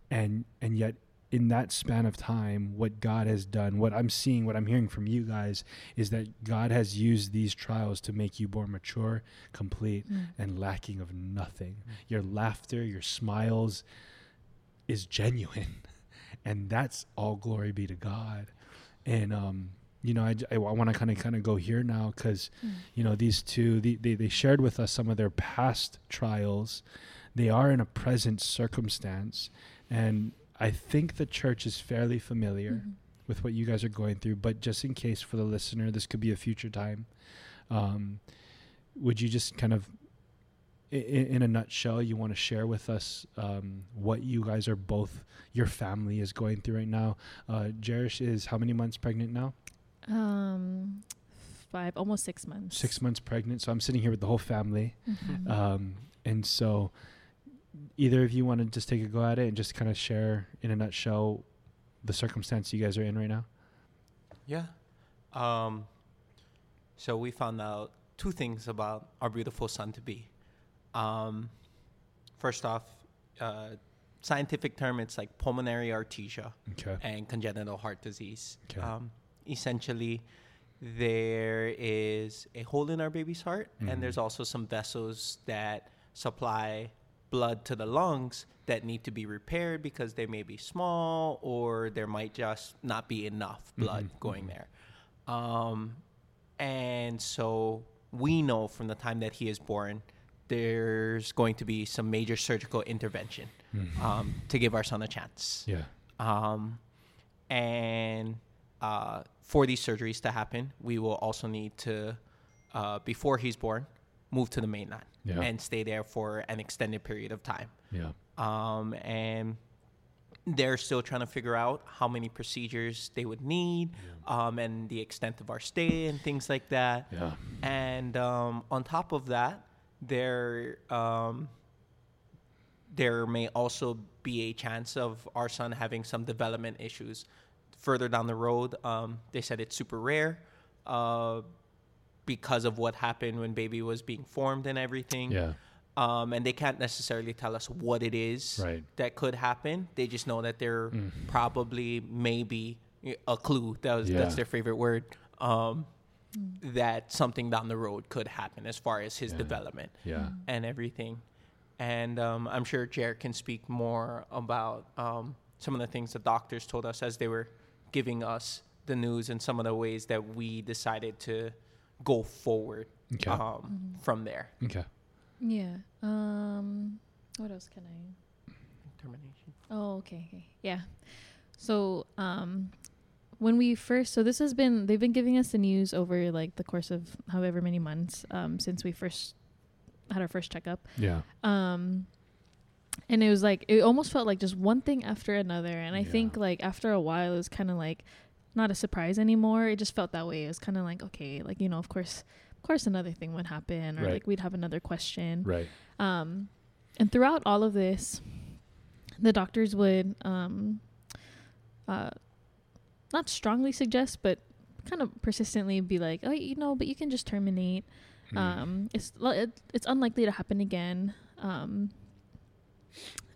and and yet in that span of time, what God has done, what I'm seeing, what I'm hearing from you guys, is that God has used these trials to make you more mature, complete, Mm. and lacking of nothing. Your laughter, your smiles is genuine. And that's all glory be to God. And, um, you know, I, want to kind of kind of go here now because, Mm. you know, these two, they, they, they shared with us some of their past trials. They are in a present circumstance. And I think the church is fairly familiar Mhm. with what you guys are going through, but just in case for the listener, this could be a future time. Um, would you just kind of, in, in a nutshell, you want to share with us um, what you guys are both, your family is going through right now? Uh, Jerish is how many months pregnant now? Um five almost six months Six months pregnant. So I'm sitting here with the whole family. Mhm. Um, and so either of you want to just take a go at it and just kind of share in a nutshell the circumstance you guys are in right now? Yeah. Um, so we found out two things about our beautiful son to be. Um, first off, uh, scientific term, it's like pulmonary atresia Okay. and congenital heart disease. Okay. Um, essentially, there is a hole in our baby's heart, Mhm. and there's also some vessels that supply blood to the lungs that need to be repaired because they may be small or there might just not be enough blood Mhm, going there. Um, and so we know from the time that he is born, there's going to be some major surgical intervention Mhm. um, to give our son a chance. yeah. Um, and uh, for these surgeries to happen, we will also need to, uh, before he's born, move to the mainland Yeah. and stay there for an extended period of time. Yeah. Um, and they're still trying to figure out how many procedures they would need um, and the extent of our stay and things like that. Yeah. And um, on top of that, there um, there may also be a chance of our son having some development issues further down the road. Um, they said it's super rare uh, because of what happened when baby was being formed and everything. Yeah. Um, and they can't necessarily tell us what it is Right. that could happen. They just know that there Mm. probably maybe a clue. That was, Yeah. That's their favorite word. Um, that something down the road could happen as far as his Yeah. development Yeah. and everything. And um, I'm sure Jared can speak more about um, some of the things the doctors told us as they were giving us the news and some of the ways that we decided to go forward Okay. um, from there. Okay. Yeah. Um. What else can I? Termination. Oh, okay, okay. Yeah. So, um, when we first, so this has been, they've been giving us the news over like the course of however many months, um, since we first had our first checkup. Yeah. Um, and it was like, it almost felt like just one thing after another. And I think like after a while, it was kind of like not a surprise anymore. It just felt that way. It was kind of like, okay, like, you know, of course, of course another thing would happen or Right. like we'd have another question. Right. Um, and throughout all of this, the doctors would um, uh, not strongly suggest, but kind of persistently be like, "Oh, you know, but you can just terminate. Mm. Um, it's it's unlikely to happen again." Um,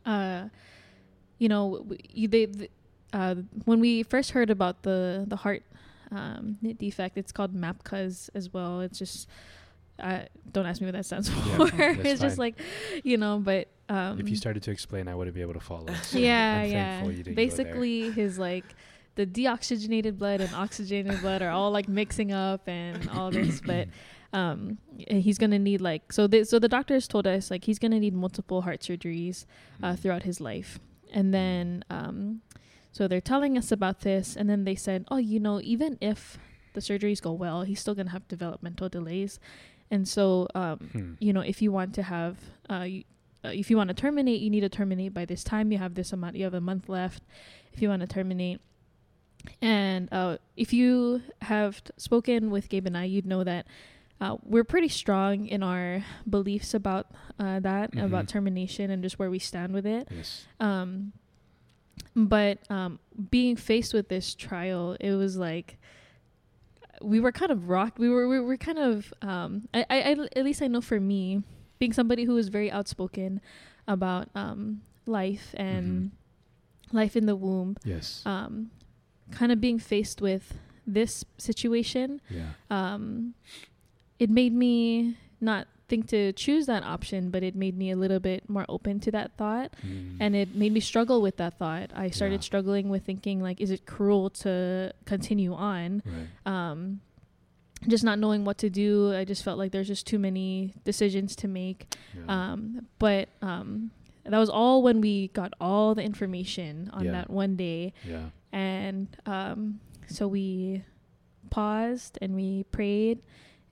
uh, you know, w- you, they, th- uh, when we first heard about the the heart um, defect, it's called MAPCAS as well. It's just uh, don't ask me what that stands for. it's just like, you know, but um, if you started to explain, I wouldn't be able to follow. so yeah, yeah. thankful you didn't go there. Basically, his like the deoxygenated blood and oxygenated blood are all like mixing up and all this, but um, he's gonna need like so. The, so the doctors told us like he's gonna need multiple heart surgeries uh, Mm. throughout his life, and then um, so they're telling us about this, and then they said, oh, you know, even if the surgeries go well, he's still gonna have developmental delays, and so um, Hmm. you know, if you want to have, uh, you, uh, if you want to terminate, you need to terminate by this time. You have this amount. You have a month left. If you want to terminate, and uh, if you have t- spoken with Gabe and I, you'd know that uh, we're pretty strong in our beliefs about uh, that, about Mhm. termination, and just where we stand with it. Yes. Um, but um, being faced with this trial, it was like we were kind of rocked. We were we were kind of um, I, I, I at least I know for me, being somebody who is very outspoken about um, life and life in the womb, Yes. um, kind of being faced with this situation yeah. um, it made me not think to choose that option, but it made me a little bit more open to that thought. Mm. And it made me struggle with that thought. I started Yeah. struggling with thinking, like, is it cruel to continue on? right. Um, just not knowing what to do. I just felt like there's just too many decisions to make. Yeah. Um, but um, that was all when we got all the information on Yeah. that one day. yeah. And um, so we paused and we prayed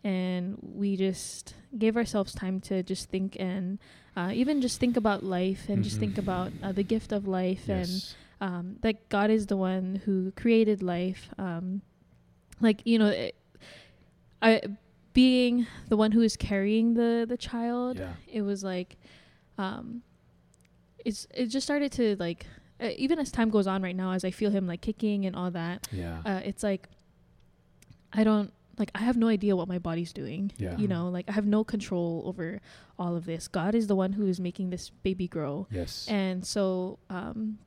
and we just gave ourselves time to just think and uh, even just think about life and just Mhm. think about uh, the gift of life Yes. and um, that God is the one who created life. Um, like, you know, it, I, being the one who is carrying the, the child, Yeah. it was like um it's it just started to like uh, even as time goes on right now as I feel him like kicking and all that Yeah. uh, it's like I don't like I have no idea what my body's doing. Yeah. You know, like I have no control over all of this. God is the one who is making this baby grow. yes. And so um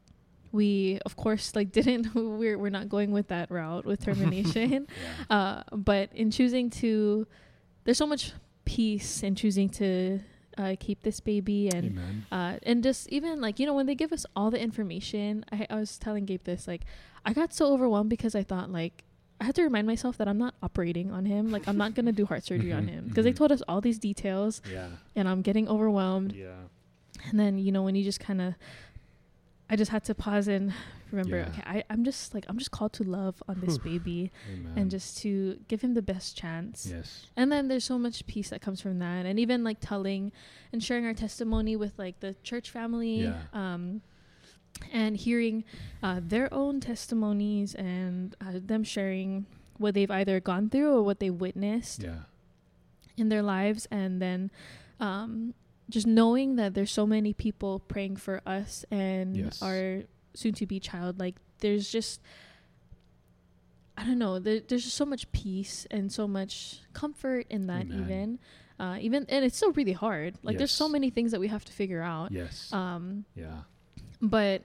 we of course like didn't we're we're not going with that route with termination. yeah. uh but in choosing to there's so much peace in choosing to uh, keep this baby and uh, and just even like you know when they give us all the information I, I was telling gabe this like i got so overwhelmed because i thought like i had to remind myself that i'm not operating on him like i'm not gonna do heart surgery on him because they mhm. told us all these details Yeah. and i'm getting overwhelmed Yeah. and then you know when you just kind of i just had to pause and remember Yeah. okay I, i'm just like i'm just called to love on this baby Amen. and just to give him the best chance yes. and then there's so much peace that comes from that and even like telling and sharing our testimony with like the church family Yeah. um and hearing uh, their own testimonies and uh, them sharing what they've either gone through or what they witnessed Yeah. in their lives and then um just knowing that there's so many people praying for us and Yes. our soon to be child like there's just I don't know. There, there's just so much peace and so much comfort in that. Amen. Even, uh, even, and it's still really hard. Like there's so many things that we have to figure out. Yes. Um, yeah. But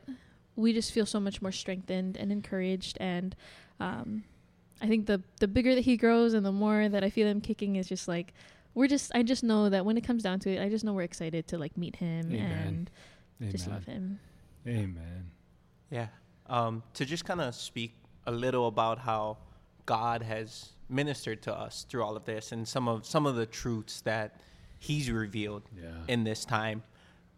we just feel so much more strengthened and encouraged. And um, I think the the bigger that he grows and the more that I feel him kicking is just like we're just. I just know that when it comes down to it, I just know we're excited to like meet him Amen. and just love him. Amen. Yeah. Um, to just kind of speak a little about how God has ministered to us through all of this and some of some of the truths that He's revealed Yeah. in this time.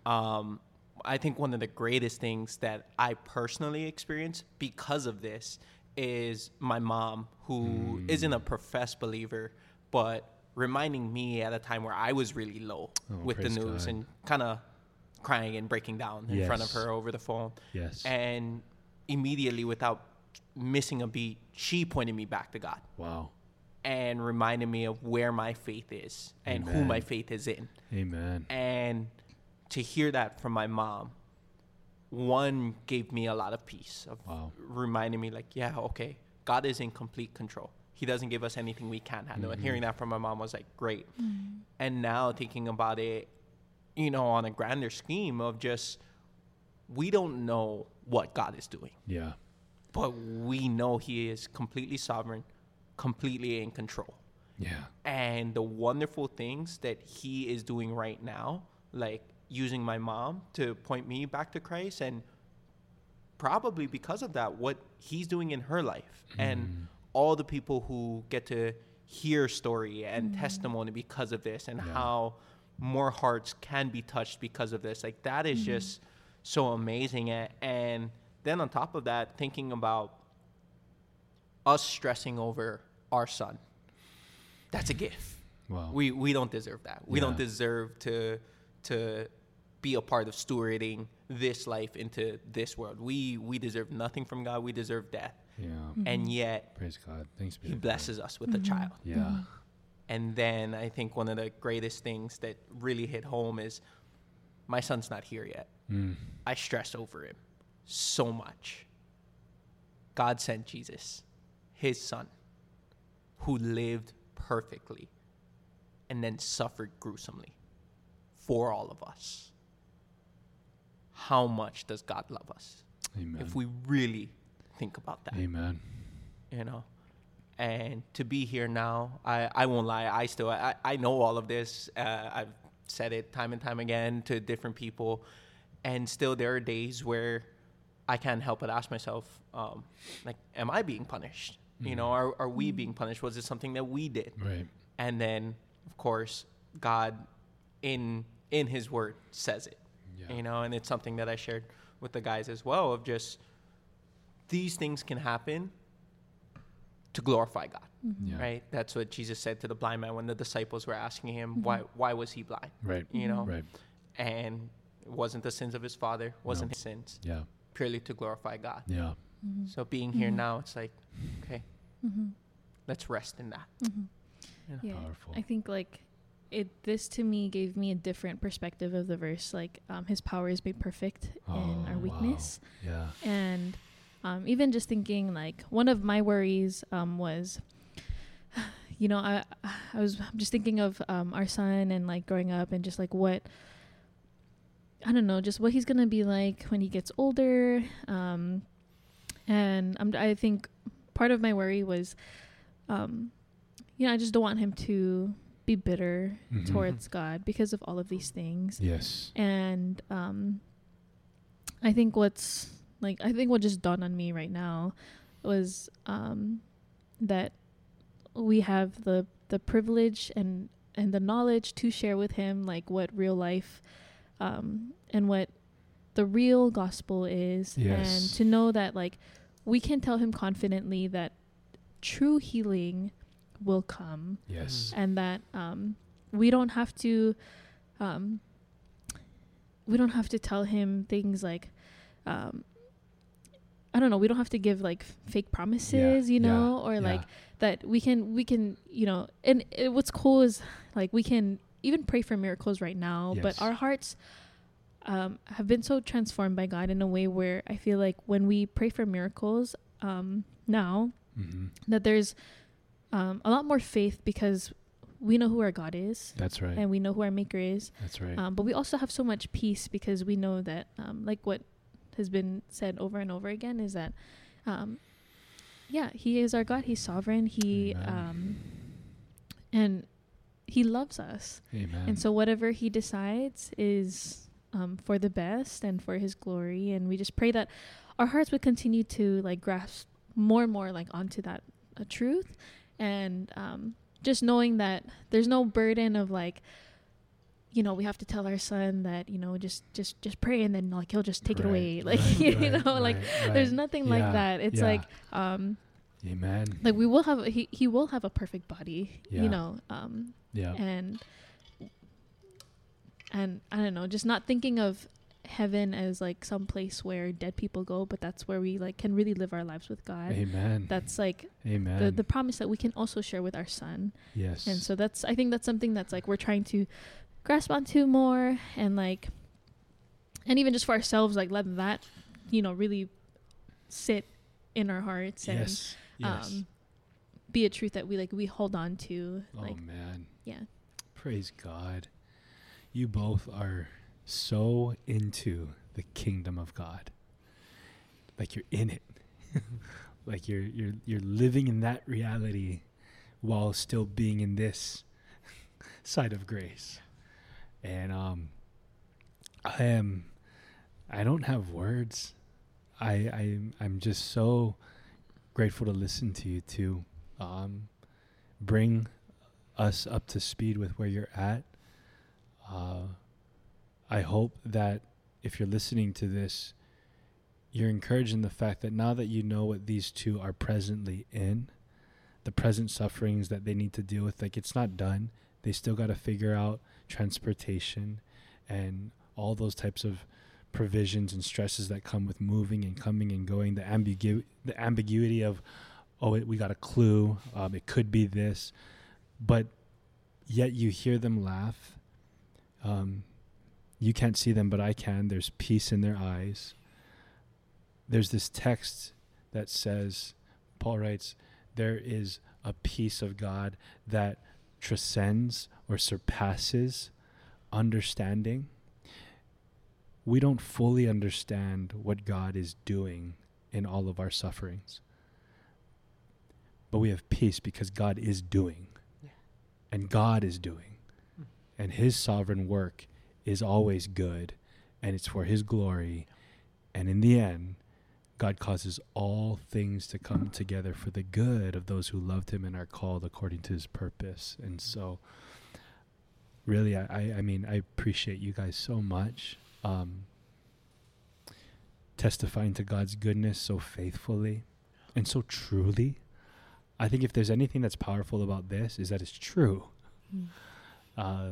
Um, I think one of the greatest things that I personally experienced because of this is my mom, who Mm. not a professed believer, but reminding me at a time where I was really low Oh, with the news God. and kind of crying and breaking down in front of her over the phone. yes. And immediately, without missing a beat, she pointed me back to God wow. and reminded me of where my faith is and who my faith is in. Amen. And to hear that from my mom, one gave me a lot of peace of Wow. reminding me, like, yeah, okay, God is in complete control. He doesn't give us anything we can't handle. And Mhm. hearing that from my mom was like, great. And now thinking about it, you know, on a grander scheme of just, we don't know what God is doing, Yeah. but we know He is completely sovereign, completely in control Yeah. and the wonderful things that he is doing right now, like using my mom to point me back to Christ, and probably because of that, what he's doing in her life, and mm. all the people who get to hear story and mm. testimony because of this, and Yeah. how more hearts can be touched because of this. Like that is mm-hmm. just so amazing, A- and then on top of that, thinking about us stressing over our son. That's a gift. Wow. We we don't deserve that. We don't deserve to to be a part of stewarding this life into this world. We we deserve nothing from God. We deserve death. yeah. Mm-hmm. And yet Praise God. Thanks be he to God. blesses us with a mm-hmm. child. Yeah. Mm-hmm. And then I think one of the greatest things that really hit home is my son's not here yet. Mm. I stress over him so much. God sent Jesus, his son, who lived perfectly and then suffered gruesomely for all of us. How much does God love us? Amen. If we really think about that, Amen. you know? And to be here now, I, I won't lie, I still, I, I know all of this. Uh, I've said it time and time again to different people. And still, there are days where I can't help but ask myself, um, like, am I being punished? You know, are, are we being punished? Was it something that we did? Right. And then, of course, God in in His Word says it. Yeah. You know, and it's something that I shared with the guys as well of just these things can happen to glorify God. Mm-hmm. Yeah. Right? That's what Jesus said to the blind man when the disciples were asking him mm-hmm. why why was he blind? Right. You know? Right. And it wasn't the sins of his father, wasn't No. his sins, Yeah. purely to glorify God. Yeah. Mm-hmm. So being here now, it's like, okay, let's rest in that. You know? Yeah. Powerful. I think like it this to me gave me a different perspective of the verse. Like, um, His power is made perfect in Oh, our wow. weakness, Yeah. and um, even just thinking like one of my worries um, was, you know, I I was just thinking of um, our son and like growing up and just like what. I don't know, just what he's gonna be like when he gets older, um, and I'm, I think part of my worry was, um, you know, I just don't want him to be bitter Mhm. towards God because of all of these things. Yes. And um, I think what's like, I think what just dawned on me right now was um, that we have the the privilege and and the knowledge to share with him like what real life um, and what the real gospel is yes. and to know that like we can tell him confidently that true healing will come Yes. and that um, we don't have to um, we don't have to tell him things like um, I don't know we don't have to give like fake promises you yeah, know or yeah. like that we can we can you know and it, what's cool is like we can even pray for miracles right now Yes. but our hearts um, have been so transformed by God in a way where I feel like when we pray for miracles um, now hmm that there's um, a lot more faith because we know who our God is That's right. and we know who our Maker is. That's right. Um, but we also have so much peace because we know that, um, like what has been said over and over again, is that, um, yeah, He is our God. He's sovereign. He um, and He loves us. Amen. And so whatever He decides is um, for the best and for His glory. And we just pray that our hearts would continue to like grasp more and more like onto that uh, truth, and um, just knowing that there's no burden of like. You know, we have to tell our son that you know just just just pray and then like he'll just take it away. Like right, you right, know, like right, there's nothing Yeah, like that. It's yeah. like um Amen. like we will have he he will have a perfect body. Yeah. You know, um Yeah. and and I don't know, just not thinking of heaven as like some place where dead people go, but that's where we like can really live our lives with God. Amen. That's like Amen. the the promise that we can also share with our son. yes. And so that's I think that's something that's like we're trying to grasp onto more and like and even just for ourselves like let that you know really sit in our hearts and yes. Yes. um be a truth that we like we hold on to oh like man. yeah Praise God. You both are so into the kingdom of God. Like you're in it. like you're you're you're living in that reality while still being in this side of grace. And um I am I don't have words. I I I'm just so grateful to listen to you two. Um bring us up to speed with where you're at. Uh, I hope that if you're listening to this, you're encouraged in the fact that now that you know what these two are presently in, the present sufferings that they need to deal with, like it's not done. They still got to figure out transportation and all those types of provisions and stresses that come with moving and coming and going. The ambigu- the ambiguity of, oh, it, we got a clue. Um, it could be this, but yet you hear them laugh. Um, you can't see them, but I can. There's peace in their eyes. There's this text that says, Paul writes, there is a peace of God that transcends or surpasses understanding. We don't fully understand what God is doing in all of our sufferings. But we have peace because God is doing. Yeah. And God is doing. Mm. And his sovereign work is always good and it's for his glory. And in the end, God causes all things to come together for the good of those who loved him and are called according to his purpose. And so really I, I, I mean I appreciate you guys so much. Um, testifying to God's goodness so faithfully and so truly. I think if there's anything that's powerful about this is that it's true. Uh,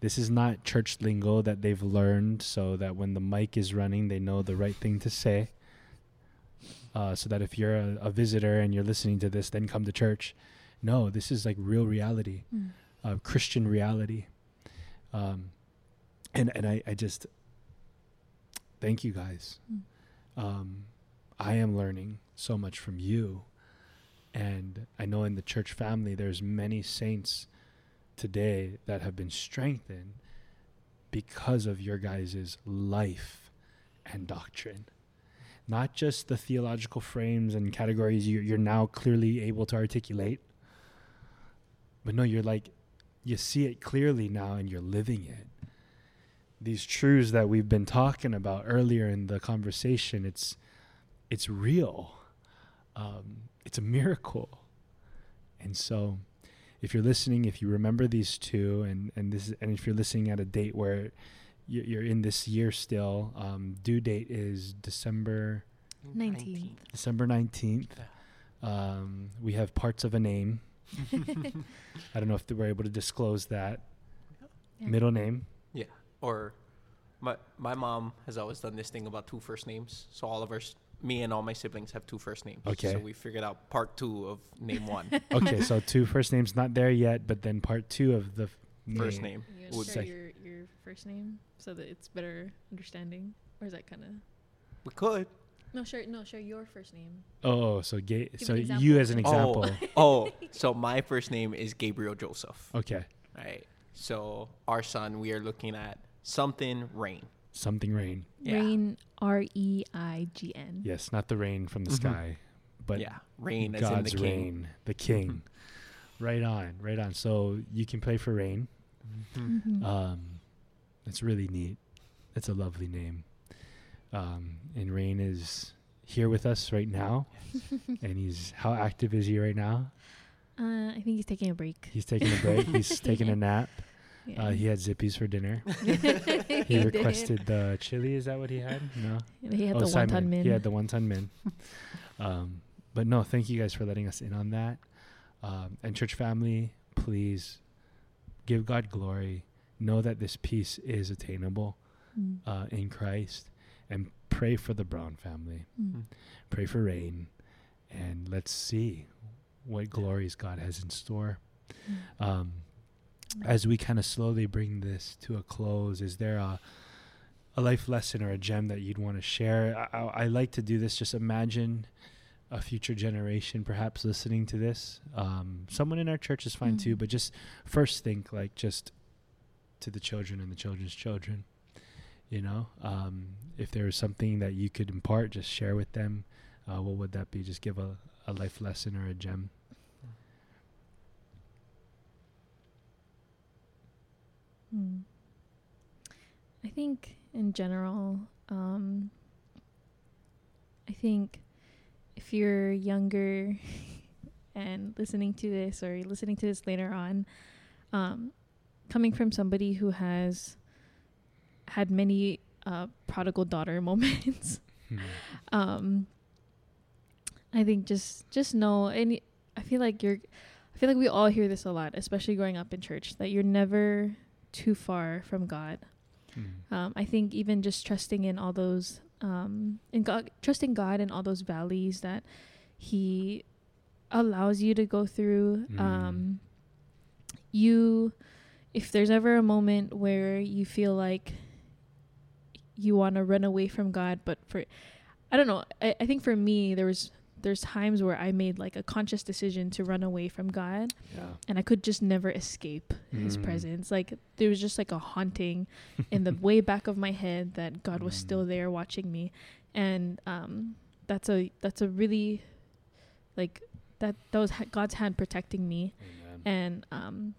this is not church lingo that they've learned so that when the mic is running, they know the right thing to say. Uh, so that if you're a, a visitor and you're listening to this, then come to church. No, this is like real reality. Mm. uh, Christian reality. Um, and and I, I just thank you guys. Mm. Um, I am learning so much from you, and I know in the church family there's many saints today that have been strengthened because of your guys' life and doctrine. Not just the theological frames and categories you, you're now clearly able to articulate, but no, you're like, you see it clearly now and you're living it. These truths that we've been talking about earlier in the conversation, it's it's real. Um, it's a miracle. And so if you're listening, if you remember these two, and and this, is, and if you're listening at a date where you- you're in this year still, um, due date is December 19th. December nineteenth. Um, we have parts of a name. I don't know if we're able to disclose that Yeah. middle name. Yeah, or my my mom has always done this thing about two first names. So all of our s- me and all my siblings have two first names. Okay. So we figured out part two of name one. Okay, so two first names not there yet, but then part two of the f- First name. You Would would share your, your first name so that it's better understanding, or is that kind of We could. no? Share no, share your first name. Oh, oh, so ga- Give so an you as an example. Oh, oh, so my first name is Gabriel Joseph. Okay, Right. So our son, we are looking at something rain. Something rain. Yeah. Rain R E I G N. Yes, not the rain from the Mhm. sky, but yeah, rain as God's in the king. rain, the king. right on, right on. So you can play for rain. Mhm. Mhm. Um, that's really neat. It's a lovely name. Um, and Rain is here with us right now, and he's how active is he right now? Uh, I think he's taking a break. He's taking a break. he's taking a nap. Yeah. Uh, he had Zippy's for dinner. he He did. requested the chili. Is that what he had? No. He had oh, the saimin. wonton min. He had the wonton min. um, but no, thank you guys for letting us in on that. Um, and church family, please give God glory. Know that this peace is attainable Mm. uh, in Christ, and pray for the Braun family. Mm. Pray for rain, and let's see what glories God has in store. Mm. Um, as we kind of slowly bring this to a close, is there a a life lesson or a gem that you'd want to share? I, I, I like to do this. Just imagine a future generation perhaps listening to this. Um, someone in our church is fine too, Mhm. but just first think like just to the children and the children's children. You know, um, if there was something that you could impart, just share with them. Uh, what would that be? Just give a, a life lesson or a gem. Mm. I think in general, um, I think if you're younger and listening to this or you're listening to this later on, um, coming from somebody who has had many uh, prodigal daughter moments, Hmm. um, I think just just know, and I feel like you're, I feel like we all hear this a lot, especially growing up in church, that you're never too far from God. Hmm. Um, I think even just trusting in all those, um, in God, trusting God in all those valleys that He allows you to go through. Mm. Um, you, if there's ever a moment where you feel like you want to run away from God, but for, I don't know. I, I think for me, there was there's times where I made like a conscious decision to run away from God Yeah. and I could just never escape his Mm. presence. Like there was just like a haunting in the way back of my head that God was Mm. still there watching me, and um, that's a that's a really like that that was ha- God's hand protecting me, Amen. and um,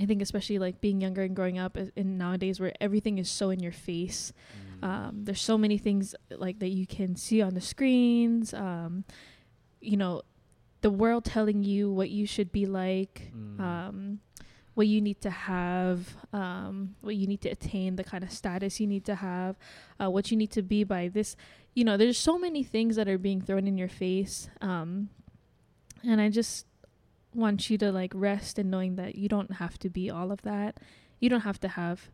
I think especially like being younger and growing up uh, in nowadays where everything is so in your face. Mm. Um, there's so many things like that you can see on the screens. Um, you know, the world telling you what you should be like, Mm. um, what you need to have, um, what you need to attain, the kind of status you need to have, uh, what you need to be by this. You know, there's so many things that are being thrown in your face. Um, and I just want you to like rest in knowing that you don't have to be all of that. You don't have to have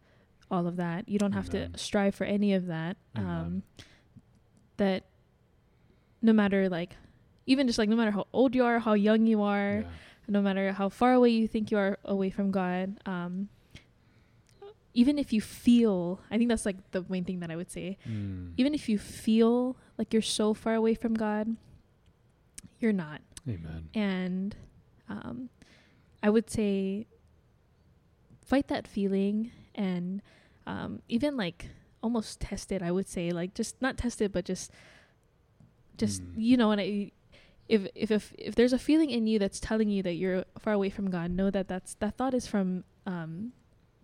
all of that. You don't have to strive for any of that. Um, that no matter like, even just like no matter how old you are, how young you are, Yeah. no matter how far away you think you are away from God, um, even if you feel, I think that's like the main thing that I would say. Mm. Even if you feel like you're so far away from God, you're not. Amen. And um, I would say fight that feeling and um, even like almost test it. I would say like just not test it, but just just Mm. you know, and I, if if if if there's a feeling in you that's telling you that you're far away from God, know that that's that thought is from um,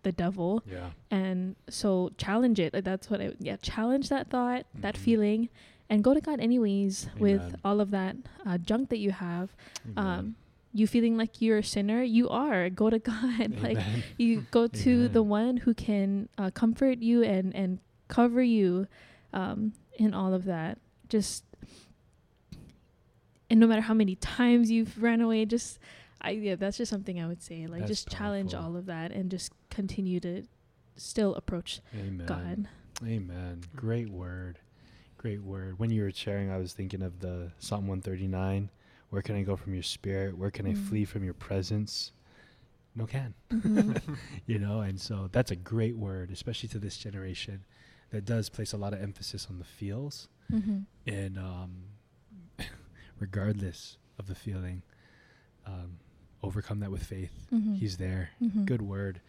the devil, Yeah. and so challenge it. Like that's what I yeah challenge that thought, that Mhm. feeling, and go to God anyways with all of that uh, junk that you have Amen. um you feeling like you're a sinner you are go to god like you go to the one who can uh, comfort you and and cover you um in all of that just and no matter how many times you've ran away just i yeah that's just something i would say like That's just challenge powerful. all of that and just continue to still approach Amen. god Amen. Great word. Great word. When you were sharing, I was thinking of the Psalm 139. Where can I go from your spirit? Where can I Mm. flee from your presence? No can. Mhm. you know, and so that's a great word, especially to this generation that does place a lot of emphasis on the feels Mhm. and um, regardless of the feeling, um, overcome that with faith. Mhm. He's there. Mhm. Good word.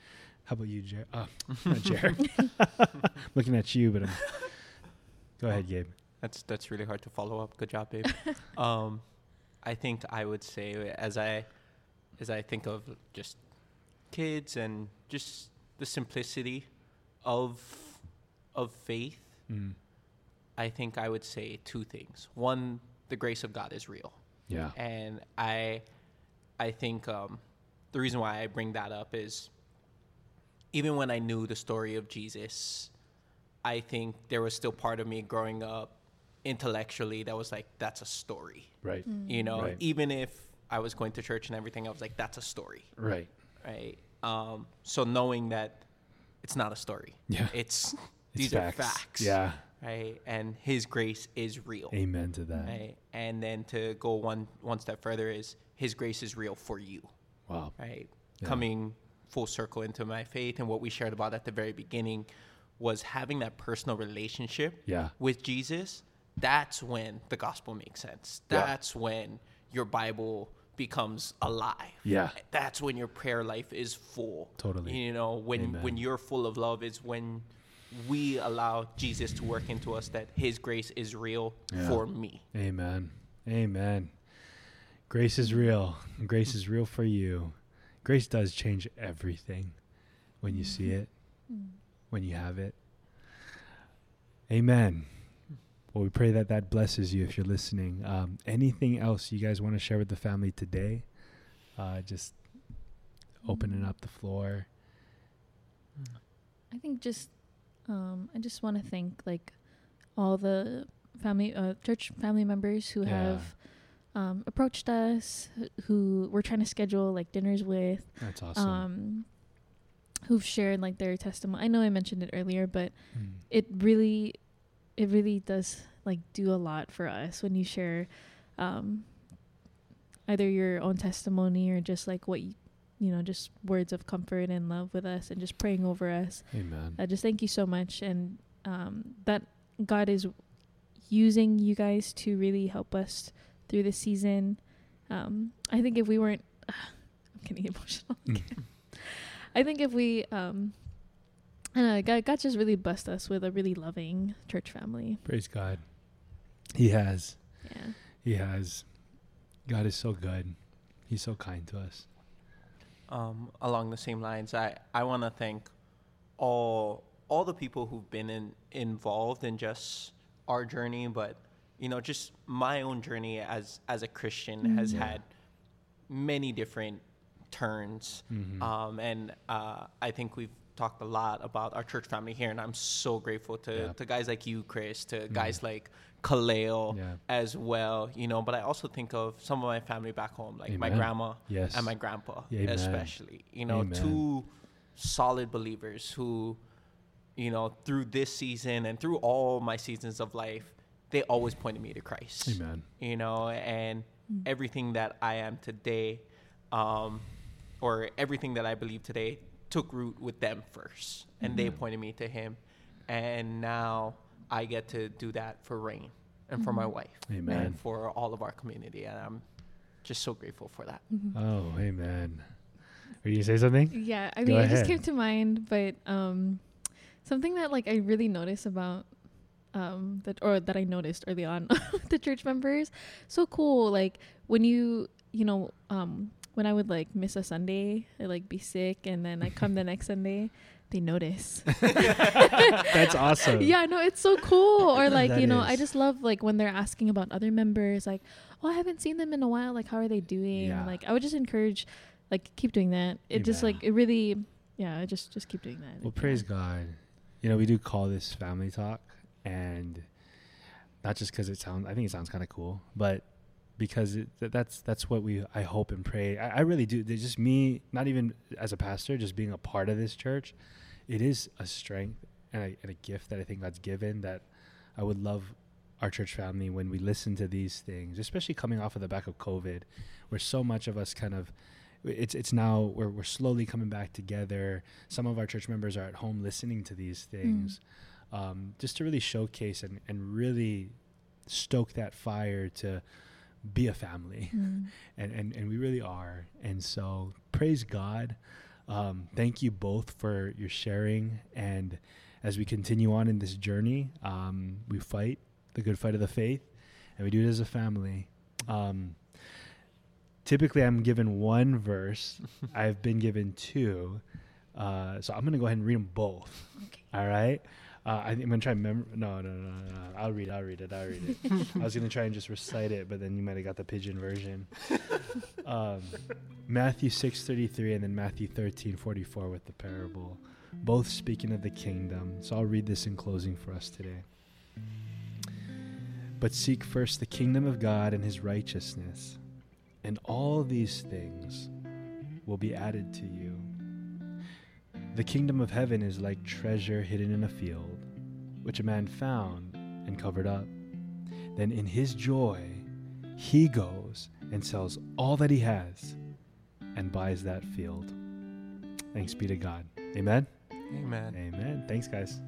How about you, Jared? Uh, not Jared. Looking at you, but I'm. Go ahead, Gabe. That's that's really hard to follow up. Good job, babe. um, I think I would say as I as I think of just kids and just the simplicity of of faith, Mm. I think I would say two things. One, the grace of God is real. Yeah. and I I think um, the reason why I bring that up is even when I knew the story of Jesus, I think there was still part of me growing up intellectually that was like that's a story, Right. you know. Right. Even if I was going to church and everything, I was like that's a story, Right. right? Um, so knowing that it's not a story, Yeah. it's It's these are facts, Yeah. right? And His grace is real. Amen to that. Right. And then to go one one step further is his grace is real for you. Wow. Right. Yeah. Coming full circle into my faith and what we shared about at the very beginning was having that personal relationship Yeah. with Jesus. That's when the gospel makes sense. Yeah. That's when your Bible becomes alive. Yeah. That's when your prayer life is full. Totally. You know, when Amen. when you're full of love is when we allow Jesus to work into us that his grace is real Yeah. for me. Amen. Amen. Grace is real. Grace is real for you. Grace does change everything when you see it, Mm. when you have it. Amen. Well, we pray that that blesses you if you're listening. Um, anything else you guys want to share with the family today? Uh, just opening up the floor. I think just um, I just want to thank like all the family uh, church family members who Yeah. have um, approached us, who we're trying to schedule like dinners with, That's awesome. um, who've shared like their testimony. I know I mentioned it earlier, but Mm. it really, it really does like do a lot for us when you share um, either your own testimony or just like what you, you know, just words of comfort and love with us and just praying over us. Amen. Uh, just thank you so much, and um, that God is using you guys to really help us through this season. Um, I think if we weren't, I'm getting emotional. Mm. I think if we, um, I know, God, God just really blessed us with a really loving church family. Praise God. He has. Yeah. He has. God is so good. He's so kind to us. um, along the same lines, I, I want to thank all all the people who've been in, involved in just our journey, but you know, just my own journey as as a Christian has Yeah. had many different turns, Mhm. um, and uh, I think we've talked a lot about our church family here, and I'm so grateful to Yeah. to guys like you, Chris, to Mhm. guys like Kaleo Yeah. as well, you know. But I also think of some of my family back home, like my grandma Yes. and my grandpa Amen. especially you know Amen. two solid believers who you know through this season and through all my seasons of life they always pointed me to christ Amen. you know and Mm. everything that i am today um, or everything that I believe today took root with them first, and they appointed me to Him, and now I get to do that for Rain and for my wife Amen. and for all of our community, and I'm just so grateful for that. Oh, amen. Are you gonna say something? Yeah, I Go mean, it just came to mind, but um, something that like I really noticed about um that or that I noticed early on the church members, so cool. Like when you you know um when I would like miss a Sunday, I like be sick, and then I come the next Sunday, they notice. That's awesome. yeah, no, it's so cool. Or like That you know, I just love like when they're asking about other members, like, oh, I haven't seen them in a while. Like, how are they doing? Yeah. Like, I would just encourage, like, keep doing that. It just like it really, yeah, just just keep doing that. Well, Yeah. praise God. You know, we do call this family talk, and not just because it sounds. I think it sounds kind of cool, but because it, that's that's what we. I hope and pray. I, I really do. There's just me, not even as a pastor, just being a part of this church. It is a strength and a, and a gift that I think God's given that I would love our church family when we listen to these things, especially coming off of the back of COVID, where so much of us kind of it's it's now we're we're slowly coming back together. Some of our church members are at home listening to these things, um, just to really showcase and and really stoke that fire to be a family, Mm. and and and we really are. And so praise God. Um, thank you both for your sharing and as we continue on in this journey, um, we fight the good fight of the faith, and we do it as a family. Um, typically, I'm given one verse. I've been given two, uh, so I'm gonna go ahead and read them both. Okay. All right. Uh, I, I'm gonna try and remember. No, no, no, no, no. I'll read. it, I'll read it. I'll read it. I was gonna try and just recite it, but then you might have got the pidgin version. Um, Matthew six thirty three and then Matthew thirteen forty four with the parable, both speaking of the kingdom. So I'll read this in closing for us today. But seek first the kingdom of God and His righteousness, and all these things will be added to you. The kingdom of heaven is like treasure hidden in a field, which a man found and covered up. Then in his joy, he goes and sells all that he has and buys that field. Thanks be to God. Amen. Amen. Amen. Thanks, guys.